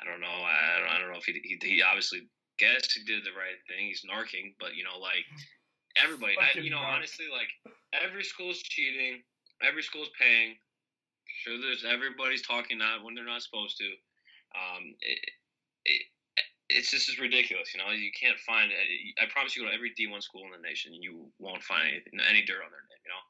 I don't know. I don't, I don't know if he, he he obviously guessed he did the right thing. He's narking, but you know, like everybody, I, you know, honestly, like every school's cheating, every school's paying. Sure, there's everybody's talking not when they're not supposed to. Um, it, it, it's just as ridiculous, you know. You can't find. I promise you, go to every D1 school in the nation, and you won't find anything, any dirt on their name. You know.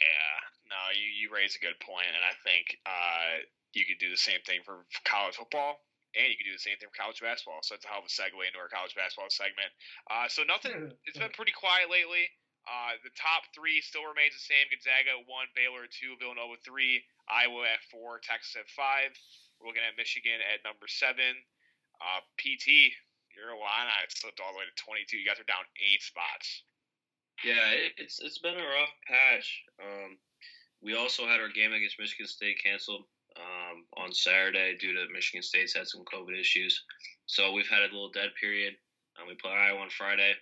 yeah no you you raise a good point and I think uh you could do the same thing for college football and you could do the same thing for college basketball so that's a hell of a segue into our college basketball segment uh so nothing it's been pretty quiet lately uh, the top three still remains the same. Gonzaga one, Baylor two, Villanova three, Iowa at four, Texas at five. We're looking at Michigan at number seven. Uh, PT, your I slipped all the way to 22. You guys are down eight spots. Yeah, it, it's it's been a rough patch. Um, we also had our game against Michigan State canceled um, on Saturday due to Michigan State's had some COVID issues. So we've had a little dead period. Um, we play Iowa on Friday.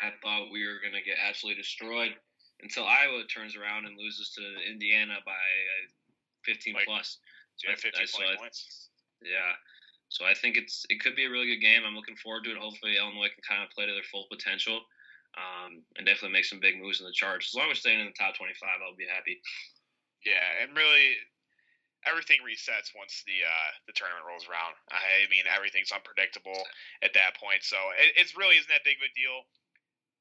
I thought we were going to get absolutely destroyed until Iowa turns around and loses to Indiana by uh, 15 Like, plus. So you have 15 I- I it. points. Yeah. So I think it's it could be a really good game. I'm looking forward to it. Hopefully Illinois can kind of play to their full potential, um, and definitely make some big moves in the charts. As long as staying in the top 25, I'll be happy. Yeah, and really, everything resets once the uh, the tournament rolls around. I mean, everything's unpredictable at that point, so it it's really isn't that big of a deal.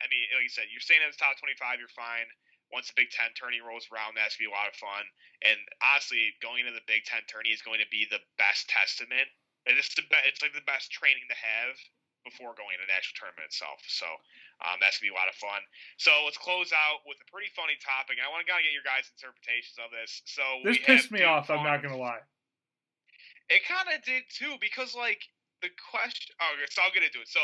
I mean, like you said, you're staying in the top 25, you're fine. once the Big Ten tourney rolls around, that's gonna be a lot of fun. And honestly, going into the Big Ten tourney is going to be the best testament. It's the be- it's like the best training to have before going to the actual tournament itself. So um, that's gonna be a lot of fun. So let's close out with a pretty funny topic. I want to kind of get your guys' interpretations of this. So This pissed me off. I'm not gonna lie. It kind of did too because like the question. Oh, so I'll get into it. So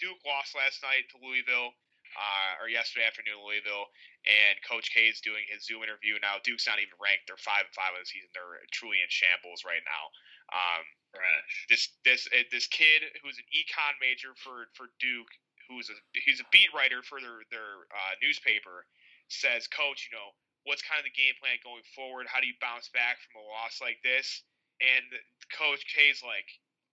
Duke lost last night to Louisville. Uh, or yesterday afternoon, Louisville, and Coach K is doing his Zoom interview now. Duke's not even ranked; they're five and five of the season. They're truly in shambles right now. Um, Trash. this this uh, this kid who's an econ major for for Duke, who's a he's a beat writer for their their uh, newspaper, says, Coach, you know what's kind of the game plan going forward? How do you bounce back from a loss like this? And Coach K's like,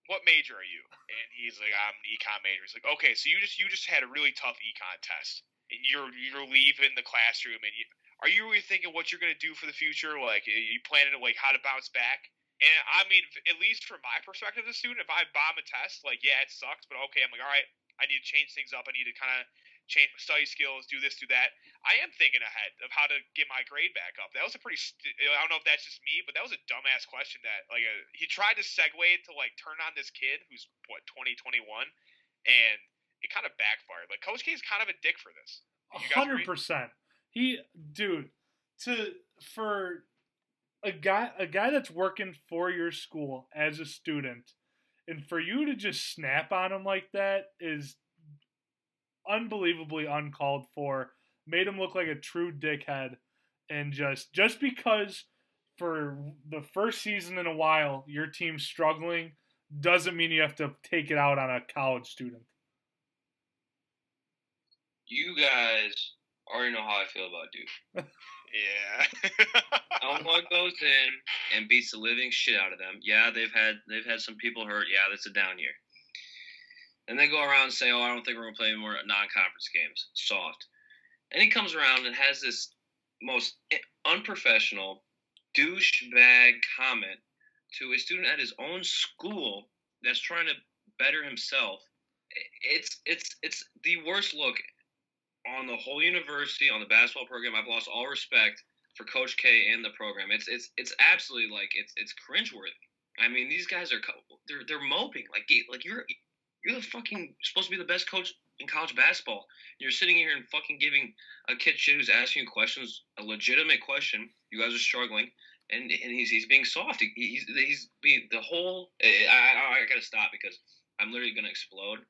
what major are you? And he's like, I'm an econ major. He's like, okay, so you just you just had a really tough econ test, and you're you're leaving the classroom, and you, are you really thinking what you're gonna do for the future? Like, are you planning to like how to bounce back? And I mean, at least from my perspective as a student, if I bomb a test, like, yeah, it sucks, but okay, I'm like, all right, I need to change things up. I need to kind of change my study skills, do this, do that. I am thinking ahead of how to get my grade back up. That was a pretty, st- I don't know if that's just me, but that was a dumbass question that, like, uh he tried to segue to, like, turn on this kid who's, what, 2021, and it kind of backfired. Like, Coach K is kind of a dick for this. You guys hundred agree? percent. He, dude, to for a guy a guy that's working for your school as a student, and for you to just snap on him like that is unbelievably uncalled for. Made him look like a true dickhead, and just just because for the first season in a while your team's struggling doesn't mean you have to take it out on a college student. You guys already know how I feel about Duke. Yeah. Illinois goes in and beats the living shit out of them. Yeah, they've had they've had some people hurt. Yeah, that's a down year. And they go around and say, "Oh, I don't think we're gonna play any more non-conference games. Soft." And he comes around and has this most unprofessional douchebag comment to a student at his own school that's trying to better himself. It's it's it's the worst look on the whole university on the basketball program. I've lost all respect for Coach K and the program. It's it's it's absolutely like it's it's cringeworthy. I mean, these guys are they're they're moping like like you're you're the fucking supposed to be the best coach in college basketball. You're sitting here and fucking giving a kid shit who's asking you questions, a legitimate question. You guys are struggling, and and he's he's being soft. He, he's he's being the whole. I, I I gotta stop because I'm literally gonna explode.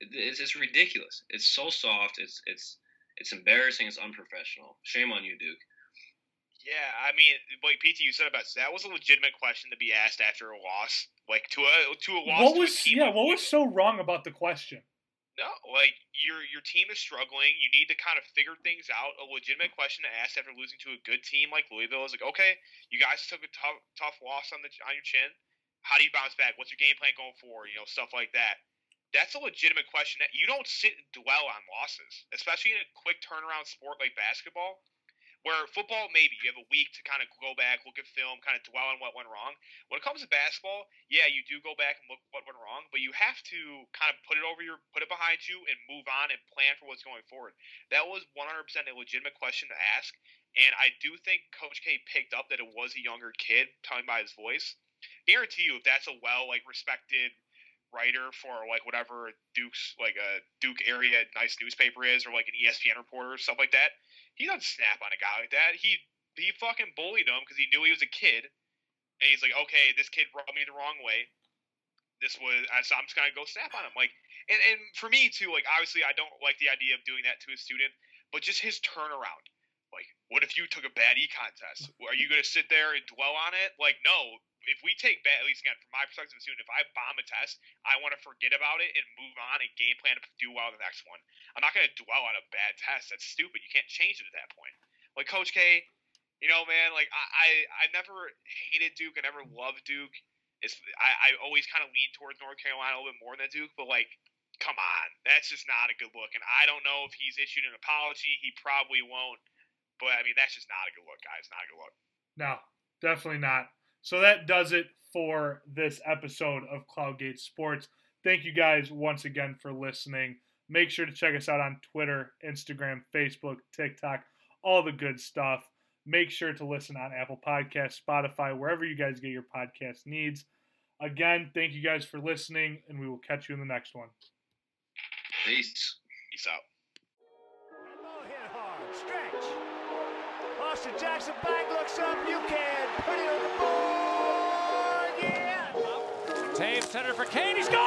It's just ridiculous. It's so soft. It's it's it's embarrassing. It's unprofessional. Shame on you, Duke. Yeah, I mean, like PT, you said about that was a legitimate question to be asked after a loss, like to a to a loss. What to was a team yeah? What was so wrong about the question? No, like your your team is struggling. You need to kind of figure things out. A legitimate question to ask after losing to a good team like Louisville is like, okay, you guys took a tough tough loss on the on your chin. How do you bounce back? What's your game plan going forward? You know, stuff like that. That's a legitimate question. That you don't sit and dwell on losses, especially in a quick turnaround sport like basketball. Where football, maybe you have a week to kind of go back, look at film, kind of dwell on what went wrong. When it comes to basketball, yeah, you do go back and look what went wrong, but you have to kind of put it over your, put it behind you, and move on and plan for what's going forward. That was 100% a legitimate question to ask, and I do think Coach K picked up that it was a younger kid, telling by his voice. Guarantee you, if that's a well like respected writer for like whatever Duke's like a Duke area nice newspaper is, or like an ESPN reporter or stuff like that, he doesn't snap on a guy like that. He he fucking bullied him because he knew he was a kid, and he's like, okay, this kid rubbed me the wrong way. This was so I'm just gonna go snap on him. Like, and and for me too, like obviously I don't like the idea of doing that to a student, but just his turnaround. Like, what if you took a bad e contest? Are you gonna sit there and dwell on it? Like, no. If we take at least again from my perspective as a student, if I bomb a test, I want to forget about it and move on and game plan to do well in the next one. I'm not going to dwell on a bad test. That's stupid. You can't change it at that point. Like Coach K, you know, man, like I, I, I never hated Duke. I never loved Duke. It's I, I always kind of lean towards North Carolina a little bit more than Duke, but like, come on, that's just not a good look. And I don't know if he's issued an apology. He probably won't. But I mean, that's just not a good look, guys. Not a good look. No, definitely not. So that does it for this episode of Cloudgate Sports. Thank you guys once again for listening. Make sure to check us out on Twitter, Instagram, Facebook, TikTok, all the good stuff. Make sure to listen on Apple Podcasts, Spotify, wherever you guys get your podcast needs. Again, thank you guys for listening, and we will catch you in the next one. Peace. Peace out. Oh, hit hard. Stretch. Austin Jackson back looks up. You can put it on the board. Toews center for Kane. He scores!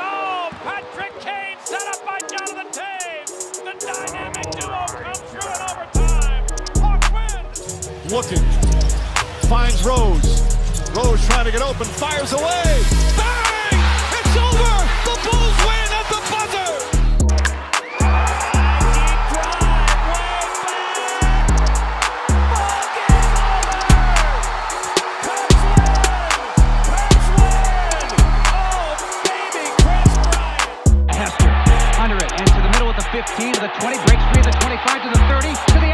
Oh, Patrick Kane set up by Jonathan Toews. The dynamic duo comes through in overtime. Hawks win. Looking. Finds Rose. Rose trying to get open. Fires away. 15 to the 20, breaks free to the 25 to the 30 to the outside, 40, midfield.